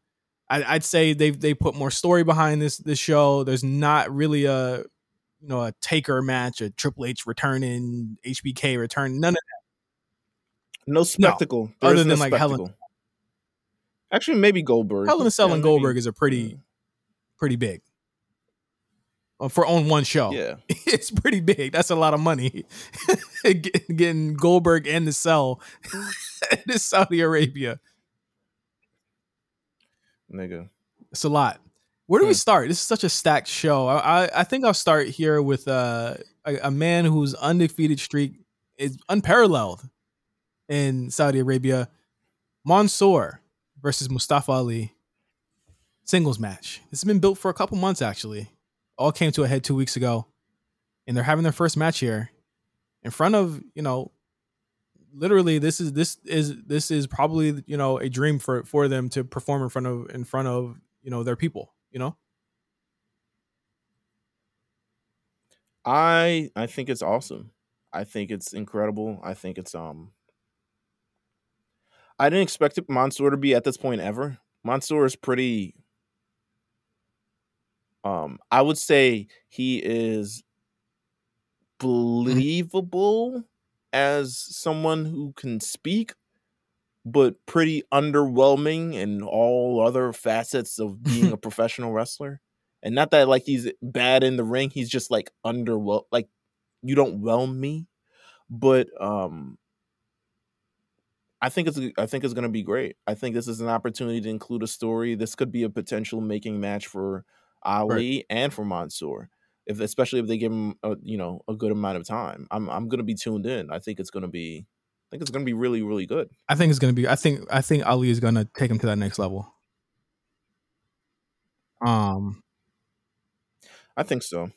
I, I'd say they've they put more story behind this this show. There's not really a you know a taker match, a Triple H returning, HBK return. None of that. No spectacle. There other is no than, like, spectacle. Actually, maybe Goldberg. Helen Cell Yeah, and maybe. Goldberg is a pretty pretty big. Uh, for on one show. Yeah. it's pretty big. That's a lot of money. Getting Goldberg and the cell to Saudi Arabia. Nigga. It's a lot. Where do we Hmm. start? This is such a stacked show. I I, I think I'll start here with uh, a a man whose undefeated streak is unparalleled in Saudi Arabia. Mansoor versus Mustafa Ali singles match. This has been built for a couple months actually. All came to a head two weeks ago, and they're having their first match here in front of you know. Literally, this is this is this is probably you know a dream for for them to perform in front of in front of you know their people. You know, I I think it's awesome. I think it's incredible. I think it's um I didn't expect Mansoor to be at this point ever. Mansoor is pretty um I would say he is believable as someone who can speak but pretty underwhelming in all other facets of being a professional wrestler. And not that like he's bad in the ring, he's just like underwhelm like you don't whelm me. But um I think it's I think it's going to be great. I think this is an opportunity to include a story. This could be a potential making match for Ali and for Mansoor. If especially if they give him a, you know a good amount of time. I'm I'm going to be tuned in. I think it's going to be I think it's to be really really good. I think it's gonna be. I think I think Ali is gonna take him to that next level. Um, I think so.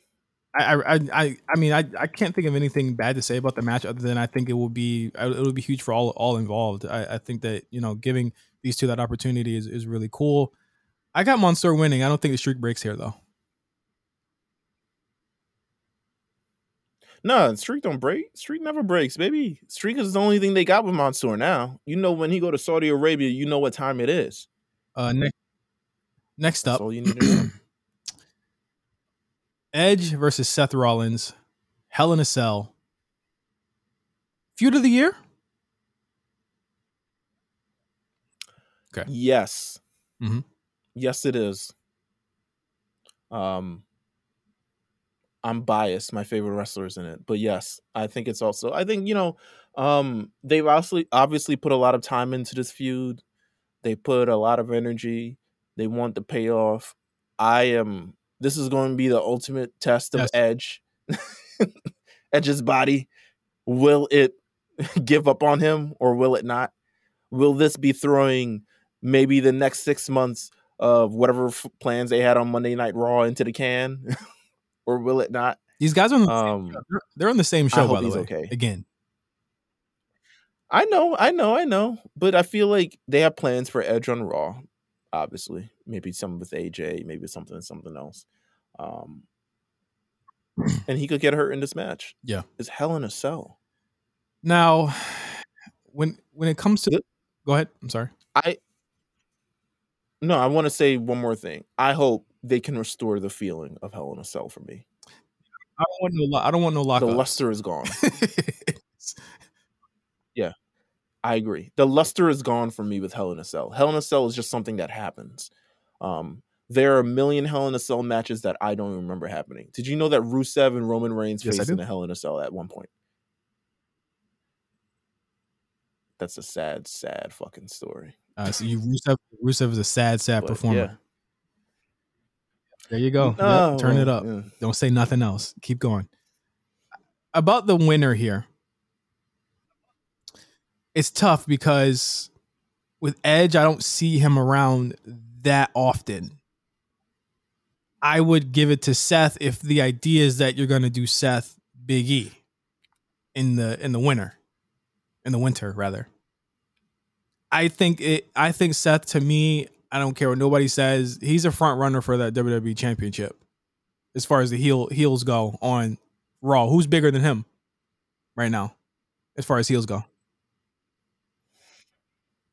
I I I I mean I I can't think of anything bad to say about the match other than I think it will be it will be huge for all all involved. I, I think that you know giving these two that opportunity is is really cool. I got Mansoor winning. I don't think the streak breaks here though. No, streak don't break. Streak never breaks, baby. Streak is the only thing they got with Mansoor now. You know when he go to Saudi Arabia, you know what time it is. Uh, next next That's up, all you need to know. Edge versus Seth Rollins, Hell in a Cell. Feud of the year. Okay. Yes. Mhm. Yes, it is. Um, I'm biased. My favorite wrestlers in it, but yes, I think it's also. I think you know, um, they've obviously obviously put a lot of time into this feud. They put a lot of energy. They want the payoff. I am. This is going to be the ultimate test of Yes. Edge. Edge's body. Will it give up on him or will it not? Will this be throwing maybe the next six months of whatever f- plans they had on Monday Night Raw into the can, or will it not? These guys are on the Um, they're, they're on the same show by the way. okay. Again, I know, I know, I know, but I feel like they have plans for Edge on Raw. Obviously, maybe some with AJ, maybe something, something else. Um, and he could get hurt in this match. Yeah. it's Hell in a Cell. now when when it comes to go ahead. I'm sorry. I no, I want to say one more thing. I hope they can restore the feeling of Hell in a Cell for me. I don't want no. lo- I don't want no The lockup. luster is gone. Yeah, I agree. The luster is gone for me with Hell in a Cell. Hell in a Cell is just something that happens. Um, there are a million Hell in a Cell matches that I don't even remember happening. Did you know that Rusev and Roman Reigns Yes, faced in a Hell in a Cell at one point? That's a sad, sad fucking story. Uh, so you Rusev, Rusev is a sad, sad But, performer. yeah. There you go. Yep, Oh, turn it up. yeah. Don't say nothing else. Keep going. About the winner here. It's tough because with Edge, I don't see him around that often. I would give it to Seth if the idea is that you're going to do Seth Big E in the in the winter, in the winter rather. I think it. I think Seth to me. I don't care what nobody says. He's a front runner for that WWE Championship, as far as the heel heels go on Raw. Who's bigger than him right now, as far as heels go?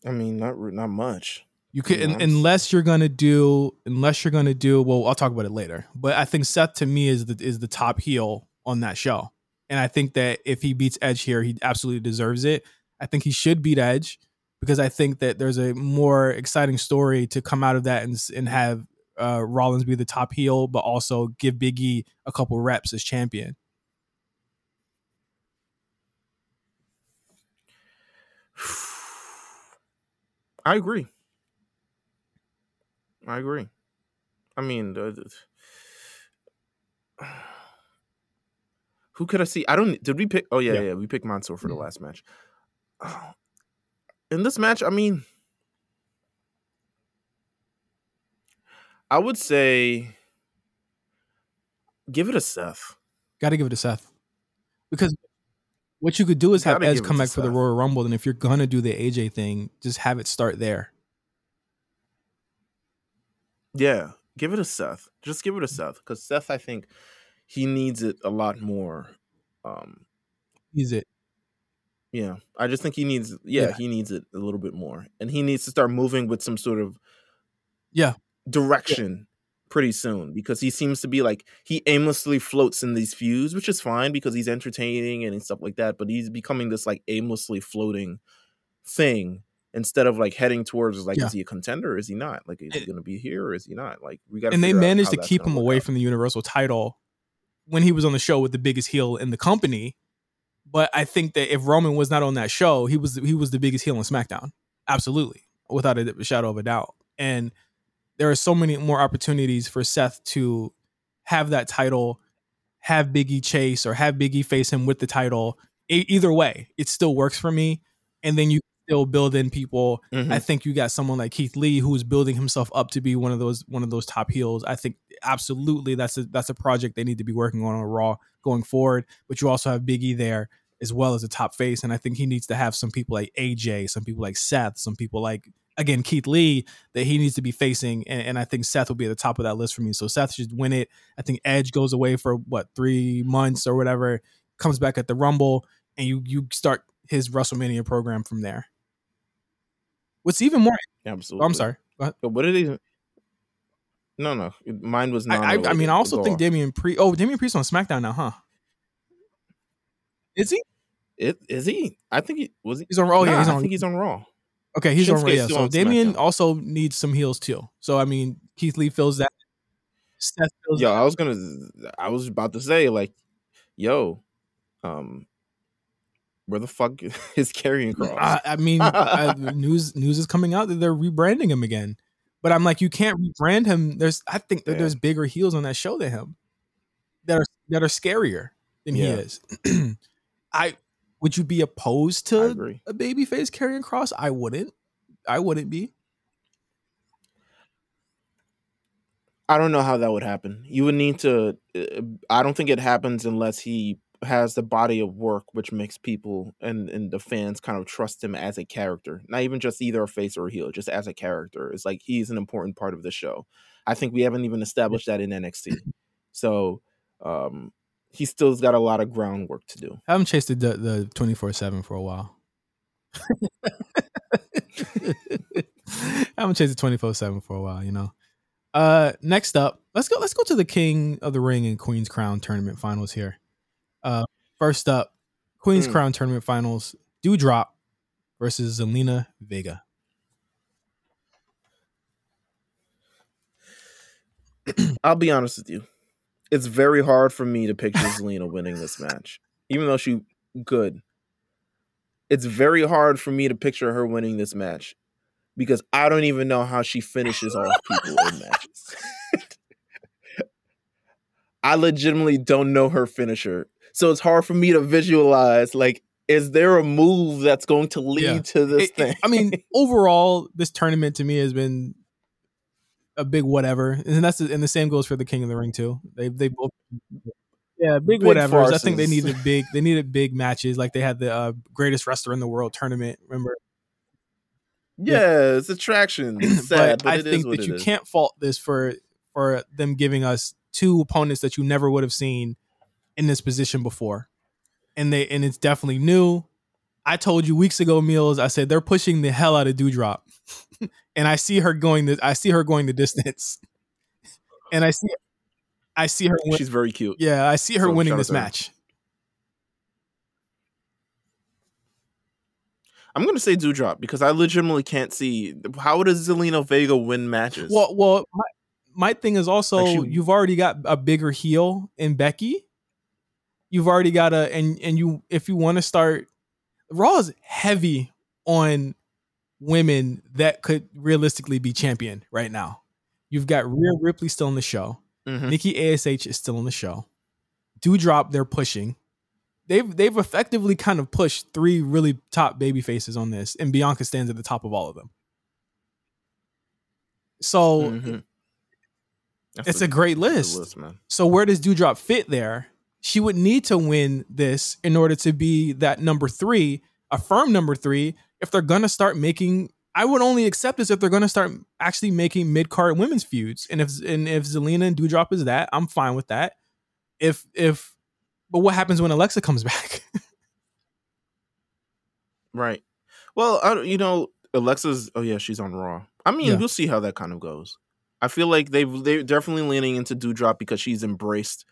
I mean, not not much. You could un- unless you're gonna do unless you're gonna do well. I'll talk about it later. But I think Seth to me is the is the top heel on that show, and I think that if he beats Edge here, he absolutely deserves it. I think he should beat Edge because I think that there's a more exciting story to come out of that and and have uh, Rollins be the top heel, but also give Biggie a couple reps as champion. I agree. I agree. I mean, the, the- who could I see? I don't. Did we pick? Oh yeah, Yeah. yeah, we picked Mansoor for the Mhm. last match. In this match, I mean, I would say give it a Seth. Got to give it to Seth because what you could do is have Edge come back for the Royal Rumble, and if you're gonna do the AJ thing, just have it start there. Yeah, give it a Seth. Just give it a Seth because Seth, I think he needs it a lot more. Um, Use it. Yeah, I just think he needs. Yeah, Yeah. he needs it a little bit more, and he needs to start moving with some sort of Yeah. direction pretty soon because he seems to be like he aimlessly floats in these feuds, which is fine because he's entertaining and stuff like that. But he's becoming this like aimlessly floating thing instead of like heading towards like Yeah. is he a contender or is he not? Like is he going to be here or is he not? Like we got and they managed to keep him away from the Universal title when he was on the show with the biggest heel in the company. But I think that if Roman was not on that show, he was he was the biggest heel on SmackDown, absolutely, without a shadow of a doubt. And there are so many more opportunities for Seth to have that title, have Biggie chase, or have Biggie face him with the title. E- either way, it still works for me. And then you still build in people Mhm. I think you got someone like Keith Lee who's building himself up to be one of those one of those top heels. I think absolutely that's a that's a project they need to be working on on Raw going forward. But you also have Biggie there as well as a top face, and I think he needs to have some people like AJ, some people like Seth, some people like again Keith Lee that he needs to be facing, and, and I think Seth will be at the top of that list for me. So Seth should win it. I think Edge goes away for what three months or whatever, comes back at the Rumble, and you you start his WrestleMania program from there. What's even more Absolutely. Oh, I'm sorry. Go ahead. But what did he? No, no. Mine was I, not. I, I mean, I also think Damian Priest. Oh, Damian Priest on SmackDown now, huh? Is he? it is he. I think he was. He, He's on. Oh yeah, Nah, he's I think he's on Raw. okay, he's on. Raw. Yeah, so on Damian SmackDown. also needs some heels too. So I mean, Keith Lee feels that. Seth feels Yo, that. I was gonna. I was about to say like, yo, um, where the fuck is Karrion Kross? I, I mean, uh, news news is coming out that they're rebranding him again. But I'm like, you can't rebrand him. There's, I think that Yeah. there's bigger heels on that show than him, that are that are scarier than he is. I would you be opposed to a baby face Karrion Kross? I wouldn't. I wouldn't be. I don't know how that would happen. You would need to. uh, I don't think it happens unless he has the body of work which makes people and and the fans kind of trust him as a character, not even just either a face or a heel, just as a character. It's like he's an important part of the show. I think we haven't even established that in NXT. So um he still's got a lot of groundwork to do. I haven't chased the the twenty four seven for a while. I haven't chased the twenty four seven for a while. You know. Uh, next up, let's go. Let's go to the King of the Ring and Queen's Crown tournament finals here. Uh, first up, Queen's Hmm. Crown tournament finals. Doudrop versus Zelina Vega. I'll be honest with you. It's very hard for me to picture Zelina winning this match, even though she good. It's very hard for me to picture her winning this match because I don't even know how she finishes off people in matches. I legitimately don't know her finisher, so it's hard for me to visualize. Like, is there a move that's going to lead Yeah. to this It- it- thing? I mean, overall, this tournament to me has been a big whatever, and that's and the same goes for the King of the Ring too. They they both. Yeah, big, Big whatever. I think they needed big. They needed big matches, like they had the uh, greatest wrestler in the world tournament. Remember, yeah, it's attraction. It's sad, but, but, I think that you is. can't fault this for for them giving us two opponents that you never would have seen in this position before, and they and it's definitely new. I told you weeks ago, Meelz. I said they're pushing the hell out of Doudrop, and I see her going. The, I see her going the distance, and I see, I see her. Win, She's very cute. yeah, I see her so winning this match. I'm gonna say Doudrop because I legitimately can't see how does Zelina Vega win matches. Well, well, my, my thing is also Actually- you've already got a bigger heel in Becky. You've already got a and and you if you want to start Raw is heavy on women that could realistically be champion right now. You've got Rhea Ripley still in the show. Mhm. Nikki ASH is still in the show. Doudrop, they're pushing. They've they've effectively kind of pushed three really top baby faces on this, and Bianca stands at the top of all of them. So Mhm. It's a great that's list. list. So where does Doudrop fit there? She would need to win this in order to be that number three, a firm number three. If they're gonna start making, I would only accept this if they're gonna start actually making mid card women's feuds. And if and if Zelina and Doudrop is that, I'm fine with that. If if, but what happens when Alexa comes back? Right. Well, I, don't- you know, Alexa's. Oh yeah, she's on Raw. I mean, Yeah. we'll see how that kind of goes. I feel like they've they're definitely leaning into Doudrop because she's embraced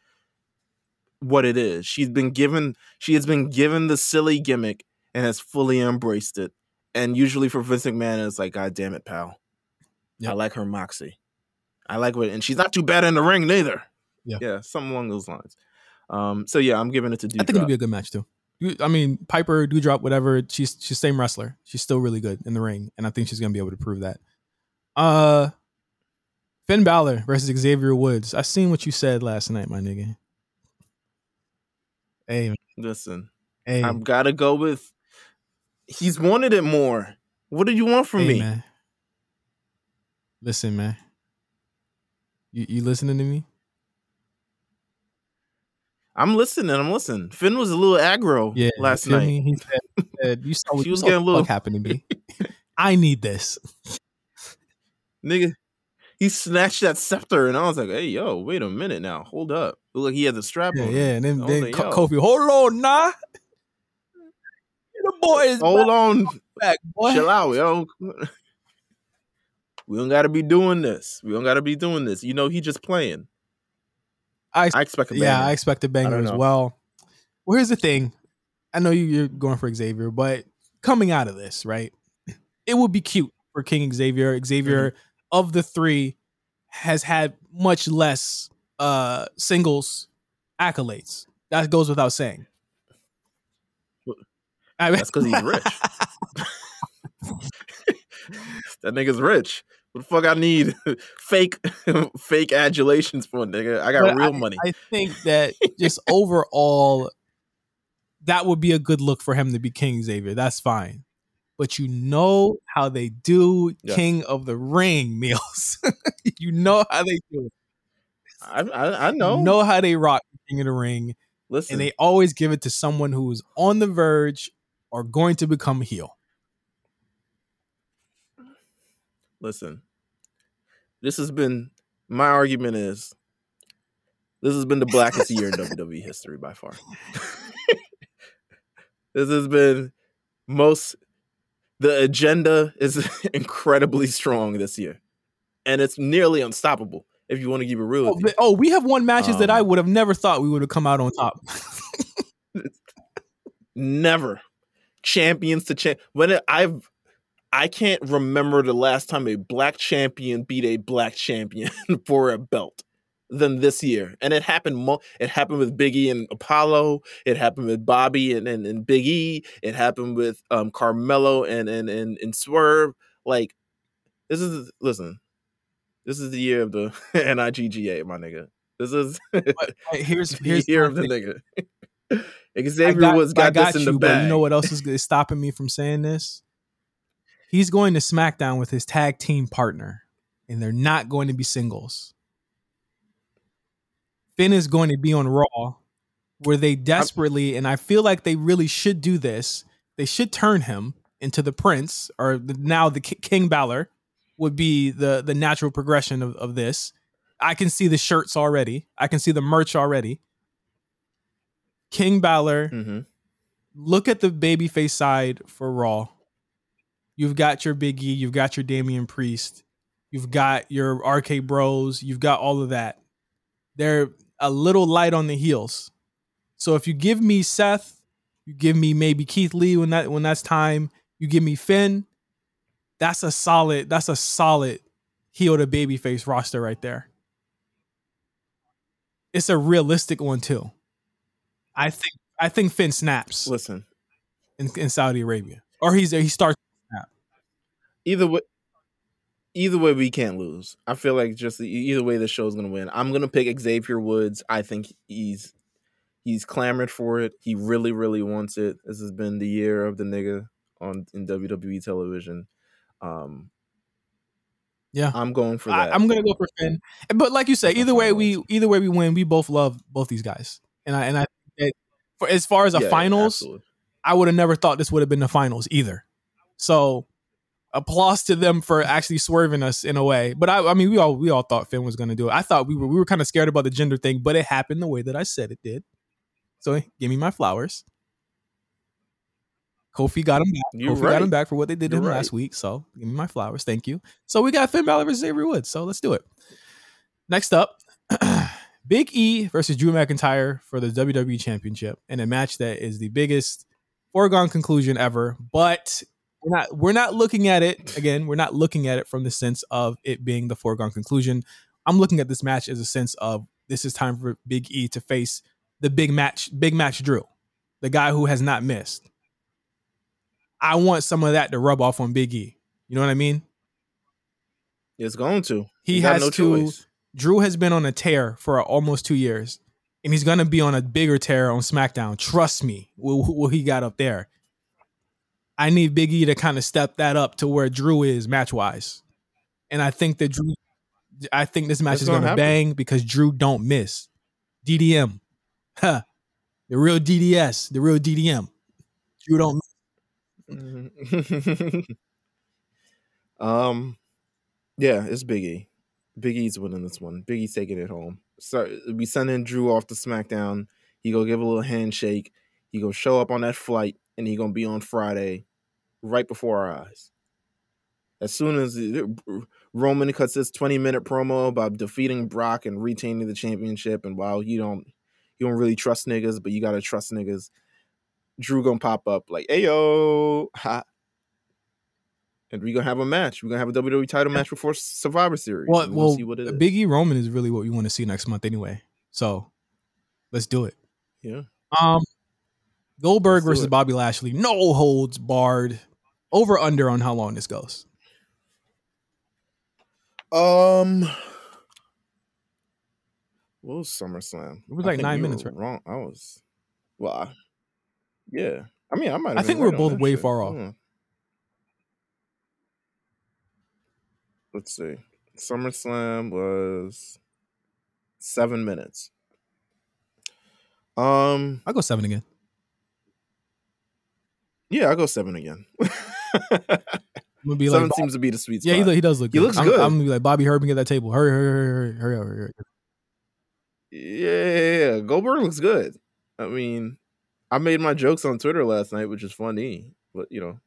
what it is. She's been given she has been given the silly gimmick and has fully embraced it. And usually for Vince McMahon, it's like, God damn it, pal. I like her moxie. I like what, and she's not too bad in the ring neither. Yeah. yeah, something along those lines. Um, so yeah, I'm giving it to I think it'd be a good match too. I mean, Piper, Doudrop, whatever. She's she's same wrestler. She's still really good in the ring, and I think she's gonna be able to prove that. Uh, Finn Balor versus Xavier Woods. I seen what you said last night, my nigga. Hey, Listen, hey, I've got to go with. He's wanted it more. What do you want from hey, me? man. Listen, man. You you listening to me? I'm listening. I'm listening. Finn was a little aggro Yeah. last night. me? He said, he said, "You saw what, She you was getting a little- happened to me. I need this." Nigga, he snatched that scepter, and I was like, "Hey, yo, wait a minute now. Hold up. Look like he had the strap Yeah, on. yeah. And then, then like, Kofi, hold on, nah. The boys. Hold on. back, boy. Chill out, yo. We don't got to be doing this. We don't got to be doing this. You know, he just playing. I, I expect a yeah. I expect a banger as well. Well, here's the thing. I know you- you're going for Xavier, but coming out of this, right? It would be cute for King Xavier. Xavier Mm-hmm. of the three has had much less uh singles accolades. That goes without saying. I mean, That's because he's rich. that nigga's rich. What the fuck I need fake fake adulations for nigga? I got But real money. I think that just overall, that would be a good look for him to be King Xavier. That's fine. But you know how they do Yes. King of the Ring Meelz. you know how they do it. I, I, I know. You know how they rock King of the Ring. Listen, And they always give it to someone who is on the verge or going to become a heel. listen. This has been my argument is this has been the blackest year in WWE history by far. this has been most the agenda is incredibly strong this year. And it's nearly unstoppable if you want to keep it real. Oh, oh, we have won matches that I Um, would have never thought we would have come out on top. Never. Champions to champ. When it, I've, I can't remember the last time a black champion beat a black champion for a belt than this year. And it happened. Mo- it happened with Biggie and Apollo. It happened with Bobby and and, and Big E. It happened with um Carmelo and and and and Swerve. Like this is listen. This is the year of the NIGGA, my nigga. This is But here's the here's year of the nigga. Xavier Woods got, I this in you, the bag. you know what else is, is stopping me from saying this? He's going to SmackDown with his tag team partner, and they're not going to be singles. Finn is going to be on Raw, where they desperately, and I feel like they really should do this. They should turn him into the Prince, or now the King Balor would be the the natural progression of, of this. I can see the shirts already. I can see the merch already. King Balor Mhm. look at the babyface side for Raw. You've got your Big E, you've got your Damian Priest, you've got your RK Bros, you've got all of that. They're a little light on the heels. So if you give me Seth, you give me maybe Keith Lee when that when that's time, you give me Finn, that's a solid, that's a solid heel to babyface roster right there. It's a realistic one too. I think I think Finn snaps Listen, in, in Saudi Arabia, or he's he starts. either way, either way, we can't lose. I feel like just either way, the show's gonna win. I'm gonna pick Xavier Woods. I think he's he's clamored for it. He really, really wants it. This has been the year of the nigga on in WWE television. Um, Yeah. I'm going for that. I'm gonna go for Finn, but like you say, either way we either way we win. We both love both these guys, and I and I that for as far as a Yeah, yeah, finals, absolutely. I would have never thought this would have been the finals either. So applause to them for actually swerving us in a way. But I, I mean, we all we all thought Finn was going to do it. I thought we were we were kind of scared about the gender thing, but it happened the way that I said it did. So give me my flowers. Kofi got him back. You're Kofi got him back for what they did You're him right. last week. So give me my flowers. Thank you. So we got Finn Balor versus Xavier Woods. So let's do it. Next up, Big E versus Drew McIntyre for the WWE Championship in a match that is the biggest foregone conclusion ever. But we're not we're not looking at it again. We're not looking at it from the sense of it being the foregone conclusion. I'm looking at this match as a sense of this is time for Big E to face the big match, big match Drew, the guy who has not missed. I want some of that to rub off on Big E. You know what I mean? It's going to. He got has no to. choice. Drew has been on a tear for almost two years, and he's gonna be on a bigger tear on SmackDown. Trust me, what, what he got up there. I need Big E to kind of step that up to where Drew is match wise, and I think that Drew, I think this match It's is gonna gonna bang because Drew don't miss. DDM, huh? The real DDS, the real DDM. Drew don't. Miss. Um, yeah, it's. Big E's winning this one. Big E's taking it home. So we sending Drew off to SmackDown. He go give a little handshake. He go show up on that flight, and he gonna be on Friday, right before our eyes. As soon as Roman cuts his twenty minute promo about defeating Brock and retaining the championship, and while you don't you don't really trust niggas, but you gotta trust niggas. Drew gonna pop up like, "Hey yo, ha," and we're gonna have a match. We're gonna have a WWE title match before Survivor Series. Well, and we'll see what it is. Big E Roman is really what we want to see next month anyway. So let's do it. yeah, Um, Goldberg versus it. Bobby Lashley. No holds barred. Over under on how long this goes. Um, what was SummerSlam? It was like nine minutes, right? Wrong. I was. Well, I, yeah. I mean, I might. I think we're both way shit. far off. Hmm. Let's see. SummerSlam was seven minutes. Um. I'll go seven again. Yeah, I'll go seven again. I'm gonna be seven like, seems to be the sweet yeah, spot. he, he does look. He good. looks I'm, good. I'm gonna be like Bobby Hurd, get that table. Hurry, hurry, hurry, hurry, hurry, hurry, hurry. Yeah, yeah, yeah. Goldberg looks good. I mean, I made my jokes on Twitter last night, which is funny. But you know,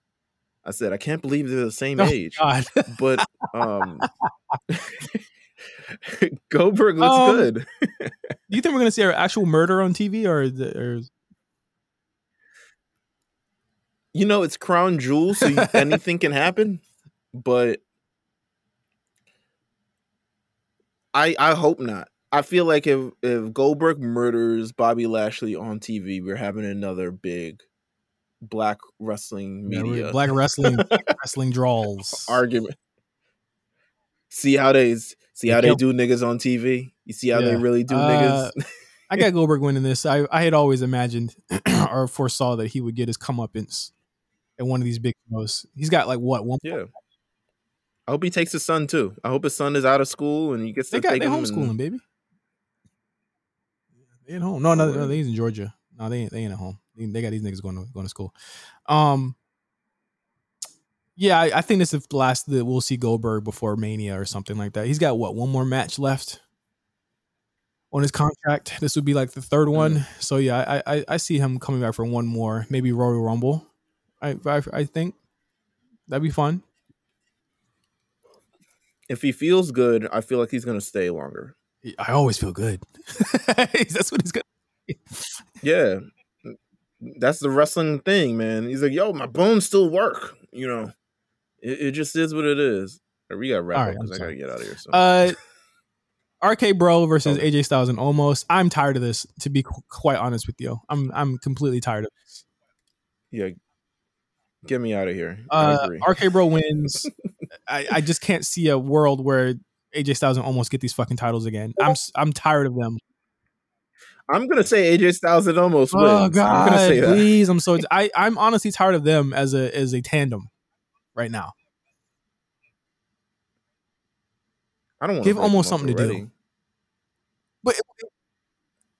I said I can't believe they're the same Oh, age. God. But um, Goldberg looks Um, good. Do you think we're gonna see an actual murder on TV or, or You know, it's crown jewel, so you- anything can happen. But I I hope not. I feel like if if Goldberg murders Bobby Lashley on TV, we're having another big black wrestling Yeah, media black wrestling wrestling draws? argument. See how they see how they do niggas on TV. You see how they really do Uh, niggas. I got Goldberg winning this. I, I had always imagined or foresaw that he would get his comeuppance at one of these big shows. He's got like what one? yeah. I hope he takes his son too. I hope his son is out of school and he gets They to got take they homeschooling, and- baby. They at home. No, no, no, he's in Georgia. No, they ain't, they ain't at home. They, got these niggas going to going to school. Um, yeah, I, I think this is the last that we'll see Goldberg before Mania or something like that. He's got what one more match left on his contract. This would be like the third one. So yeah, I, I I see him coming back for one more, maybe Royal Rumble. I I, I think that'd be fun. if he feels good, I feel like he's gonna stay longer. I always feel good. That's what he's good. Yeah. That's the wrestling thing, man. He's like, yo, my bones still work. You know, it, it just is what it is. We gotta wrap All up because I gotta get out of here. So. Uh, RK Bro versus Okay. AJ Styles and Omos. I'm tired of this. To be qu- quite honest with you, I'm I'm completely tired of this. yeah, get me out of here. Uh. RK Bro wins. I, I just can't see a world where AJ Styles and Omos get these fucking titles again. I'm I'm tired of them. I'm gonna say AJ Styles and Omos oh, wins. Oh I'm God, gonna say that. please! I'm so I I'm honestly tired of them as a as a tandem right now. I don't want to Give Omos something to do. But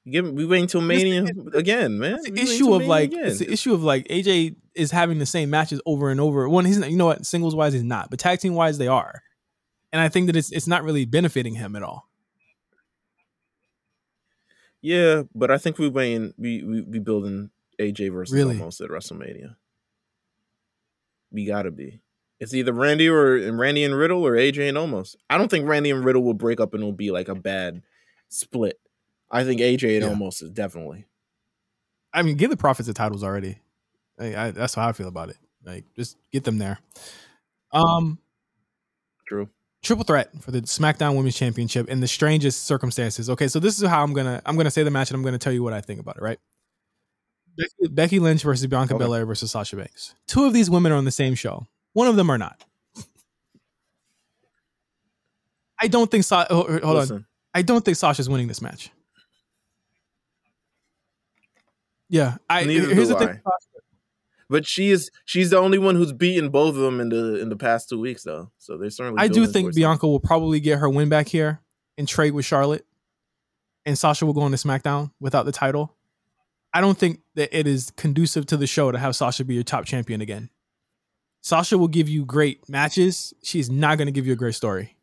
Give we wait until Mania again, man. it's the issue of like again. it's the issue of like AJ is having the same matches over and over. One, he's not, you know what singles wise he's not, but tag team wise they are, and I think that it's it's not really benefiting him at all. Yeah, but I think we waiting we we, we building AJ versus Really? Omos at WrestleMania. We gotta be. It's either Randy or and Randy and Riddle or AJ and Omos. I don't think Randy and Riddle will break up and it'll be like a bad split. I think AJ and Yeah. Omos is definitely. I mean, give the profits the titles already. I, I, that's how I feel about it. Like, just get them there. Um, True. Triple threat for the SmackDown Women's Championship in the strangest circumstances. Okay, so this is how I'm gonna I'm gonna say the match and I'm gonna tell you what I think about it. Right? Becky, Becky Lynch versus Bianca Okay. Belair versus Sasha Banks. Two of these women are on the same show. One of them are not. I don't think. Sa- oh, oh hold on. I don't think Sasha's winning this match. Yeah, I Neither here's the thing. But she is she's the only one who's beaten both of them in the in the past two weeks though. So they certainly I do think Bianca will probably get her win back here and trade with Charlotte, and Sasha will go on to SmackDown without the title. I don't think that it is conducive to the show to have Sasha be your top champion again. Sasha will give you great matches. She's not going to give you a great story.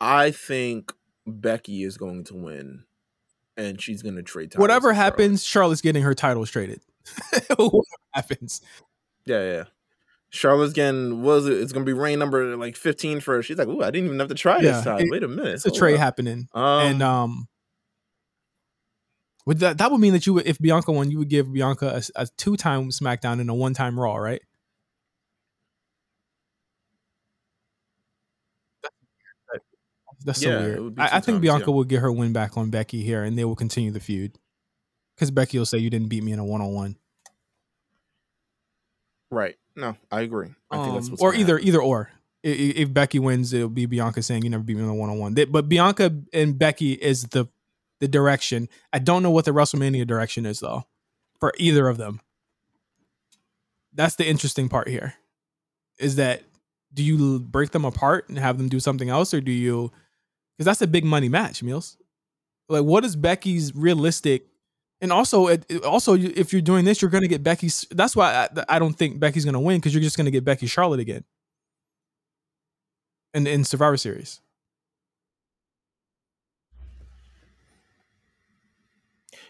I think Becky is going to win, and she's going to trade. titles Whatever happens, Charlotte's getting her titles traded. Whatever happens. yeah, yeah. Charlotte's getting was it? It's going to be reign number like fifteen for her. She's like, "Ooh, I didn't even have to try Yeah, this time. it- Wait a minute, It's a hold trade up." happening. Um, and um would that that would mean that you would if Bianca won, you would give Bianca a, a two time SmackDown and a one time Raw, right? That's so Yeah, it weird. I, I think Bianca yeah. will get her win back on Becky here, and they will continue the feud. Because Becky will say you didn't beat me in a one on one, right? No, I agree. I think that's what's Um, or either happen. either or. I- i- If Becky wins, it'll be Bianca saying you never beat me in a one on one. But Bianca and Becky is the the direction. I don't know what the WrestleMania direction is though, for either of them. That's the interesting part here. Is that do you break them apart and have them do something else, or do you? Because that's a big money match, Meelz. Like, what is Becky's realistic? And also, it, it- also, if you're doing this, you're going to get Becky's. That's why I, I don't think Becky's going to win because you're just going to get Becky Charlotte again. In in Survivor Series.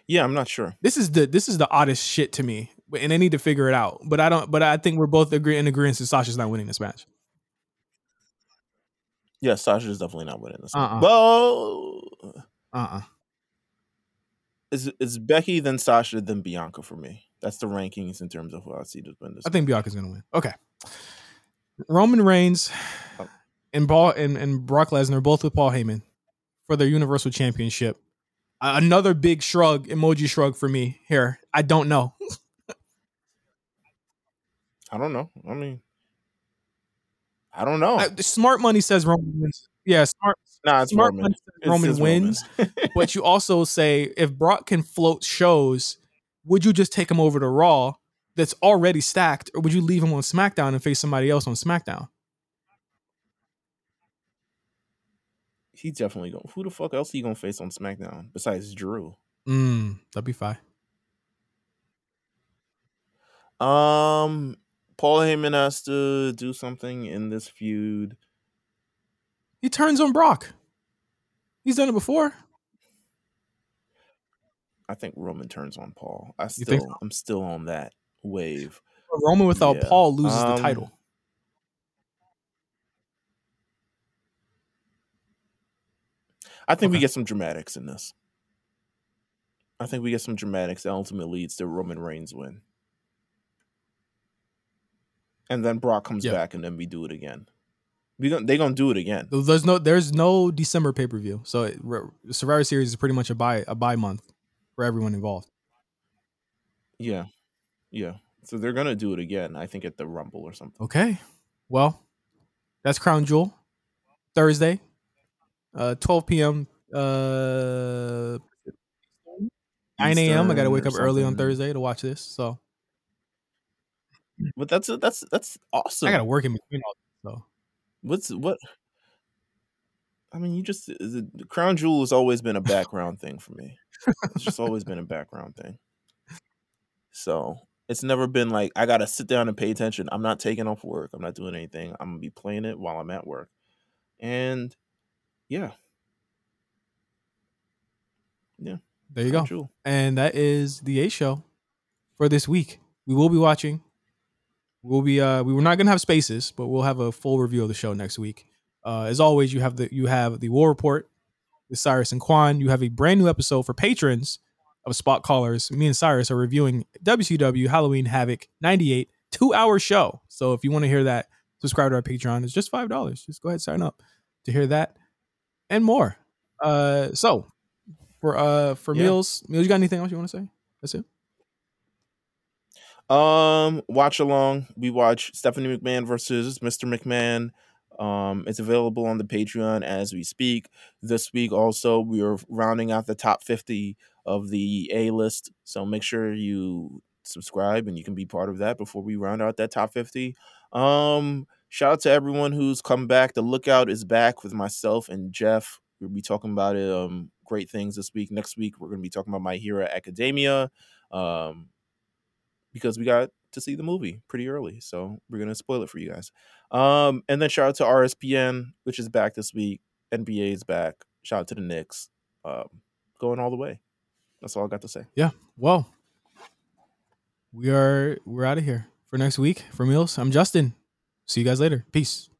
yeah, I'm not sure. This is the this is the oddest shit to me, and I need to figure it out. But I don't. But I think we're both agree in agreement that Sasha's not winning this match. Yeah, Sasha's definitely not winning this. Uh-uh. one. Well, Uh uh it's, it's Becky, then Sasha, then Bianca for me. That's the rankings in terms of who I see to win this. I think Bianca's gonna win. Okay. Roman Reigns Oh. and Paul and, and Brock Lesnar both with Paul Heyman for their Universal Championship. Uh, another big shrug, emoji shrug for me here. I don't know. I don't know. I mean, I don't know. I, smart money says Roman wins. Yeah, smart nah, it's smart Roman. money says Roman wins. but you also say if Brock can float shows, would you just take him over to Raw that's already stacked, or would you leave him on SmackDown and face somebody else on SmackDown? He definitely going. Who the fuck else he gonna face on SmackDown besides Drew? Mm, that'd be fine. Um, Paul Heyman has to do something in this feud. He turns on Brock. He's done it before. I think Roman turns on Paul. I still, I'm still on that wave. Roman without Yeah. Paul loses the Um, title. I think we get some dramatics in this. I think we get some dramatics that ultimately leads to Roman Reigns win. And then Brock comes Yeah. back, and then we do it again. We gon- they gonna do it again. There's no there's no December pay per view, so it, Survivor Series is pretty much a buy a bye month for everyone involved. Yeah, yeah. So they're gonna do it again. I think at the Rumble or something. Okay, well, that's Crown Jewel Thursday, uh, 12 p.m. Uh, 9 a.m. I got to wake up early on. Thursday to watch this, so But that's uh, that's that's awesome. I got to work in between all. So What's what? I mean, you just the the Crown Jewel has always been a background thing for me. It's just always been a background thing. So it's never been like I gotta sit down and pay attention. I'm not taking off work. I'm not doing anything. I'm gonna be playing it while I'm at work. And yeah, yeah, there you Crown go. Jewel. and that is the A show for this week. We will be watching. We'll be uh we were not gonna have spaces, but we'll have a full review of the show next week. Uh as always, you have the you have the war report with Cyrus and Quan. You have a brand new episode for patrons of Spot Callers. Me and Cyrus are reviewing WCW Halloween Havoc 98 two hour show. So if you want to hear that, subscribe to our Patreon. It's just five dollars. Just go ahead and sign up to hear that and more. Uh so for uh for Yeah. Meelz, Meelz, you got anything else you want to say? That's it. Um, watch along. We watch Stephanie McMahon versus Mr. McMahon. Um, it's available on the Patreon as we speak. This week also we are rounding out the top 50 of the A list. So make sure you subscribe and you can be part of that before we round out that top 50. Um, shout out to everyone who's come back. The lookout is back with myself and Jeff. We'll be talking about it. Um, great things this week. Next week we're gonna be talking about My Hero Academia. Um, because we got to see the movie pretty early. So we're gonna spoil it for you guys. Um, and then shout out to RSPN, which is back this week. NBA is back. Shout out to the Knicks. Um, going all the way. That's all I got to say. Yeah. Well, we are we're out of here for next week for Meelz. I'm Justin. See you guys later. Peace.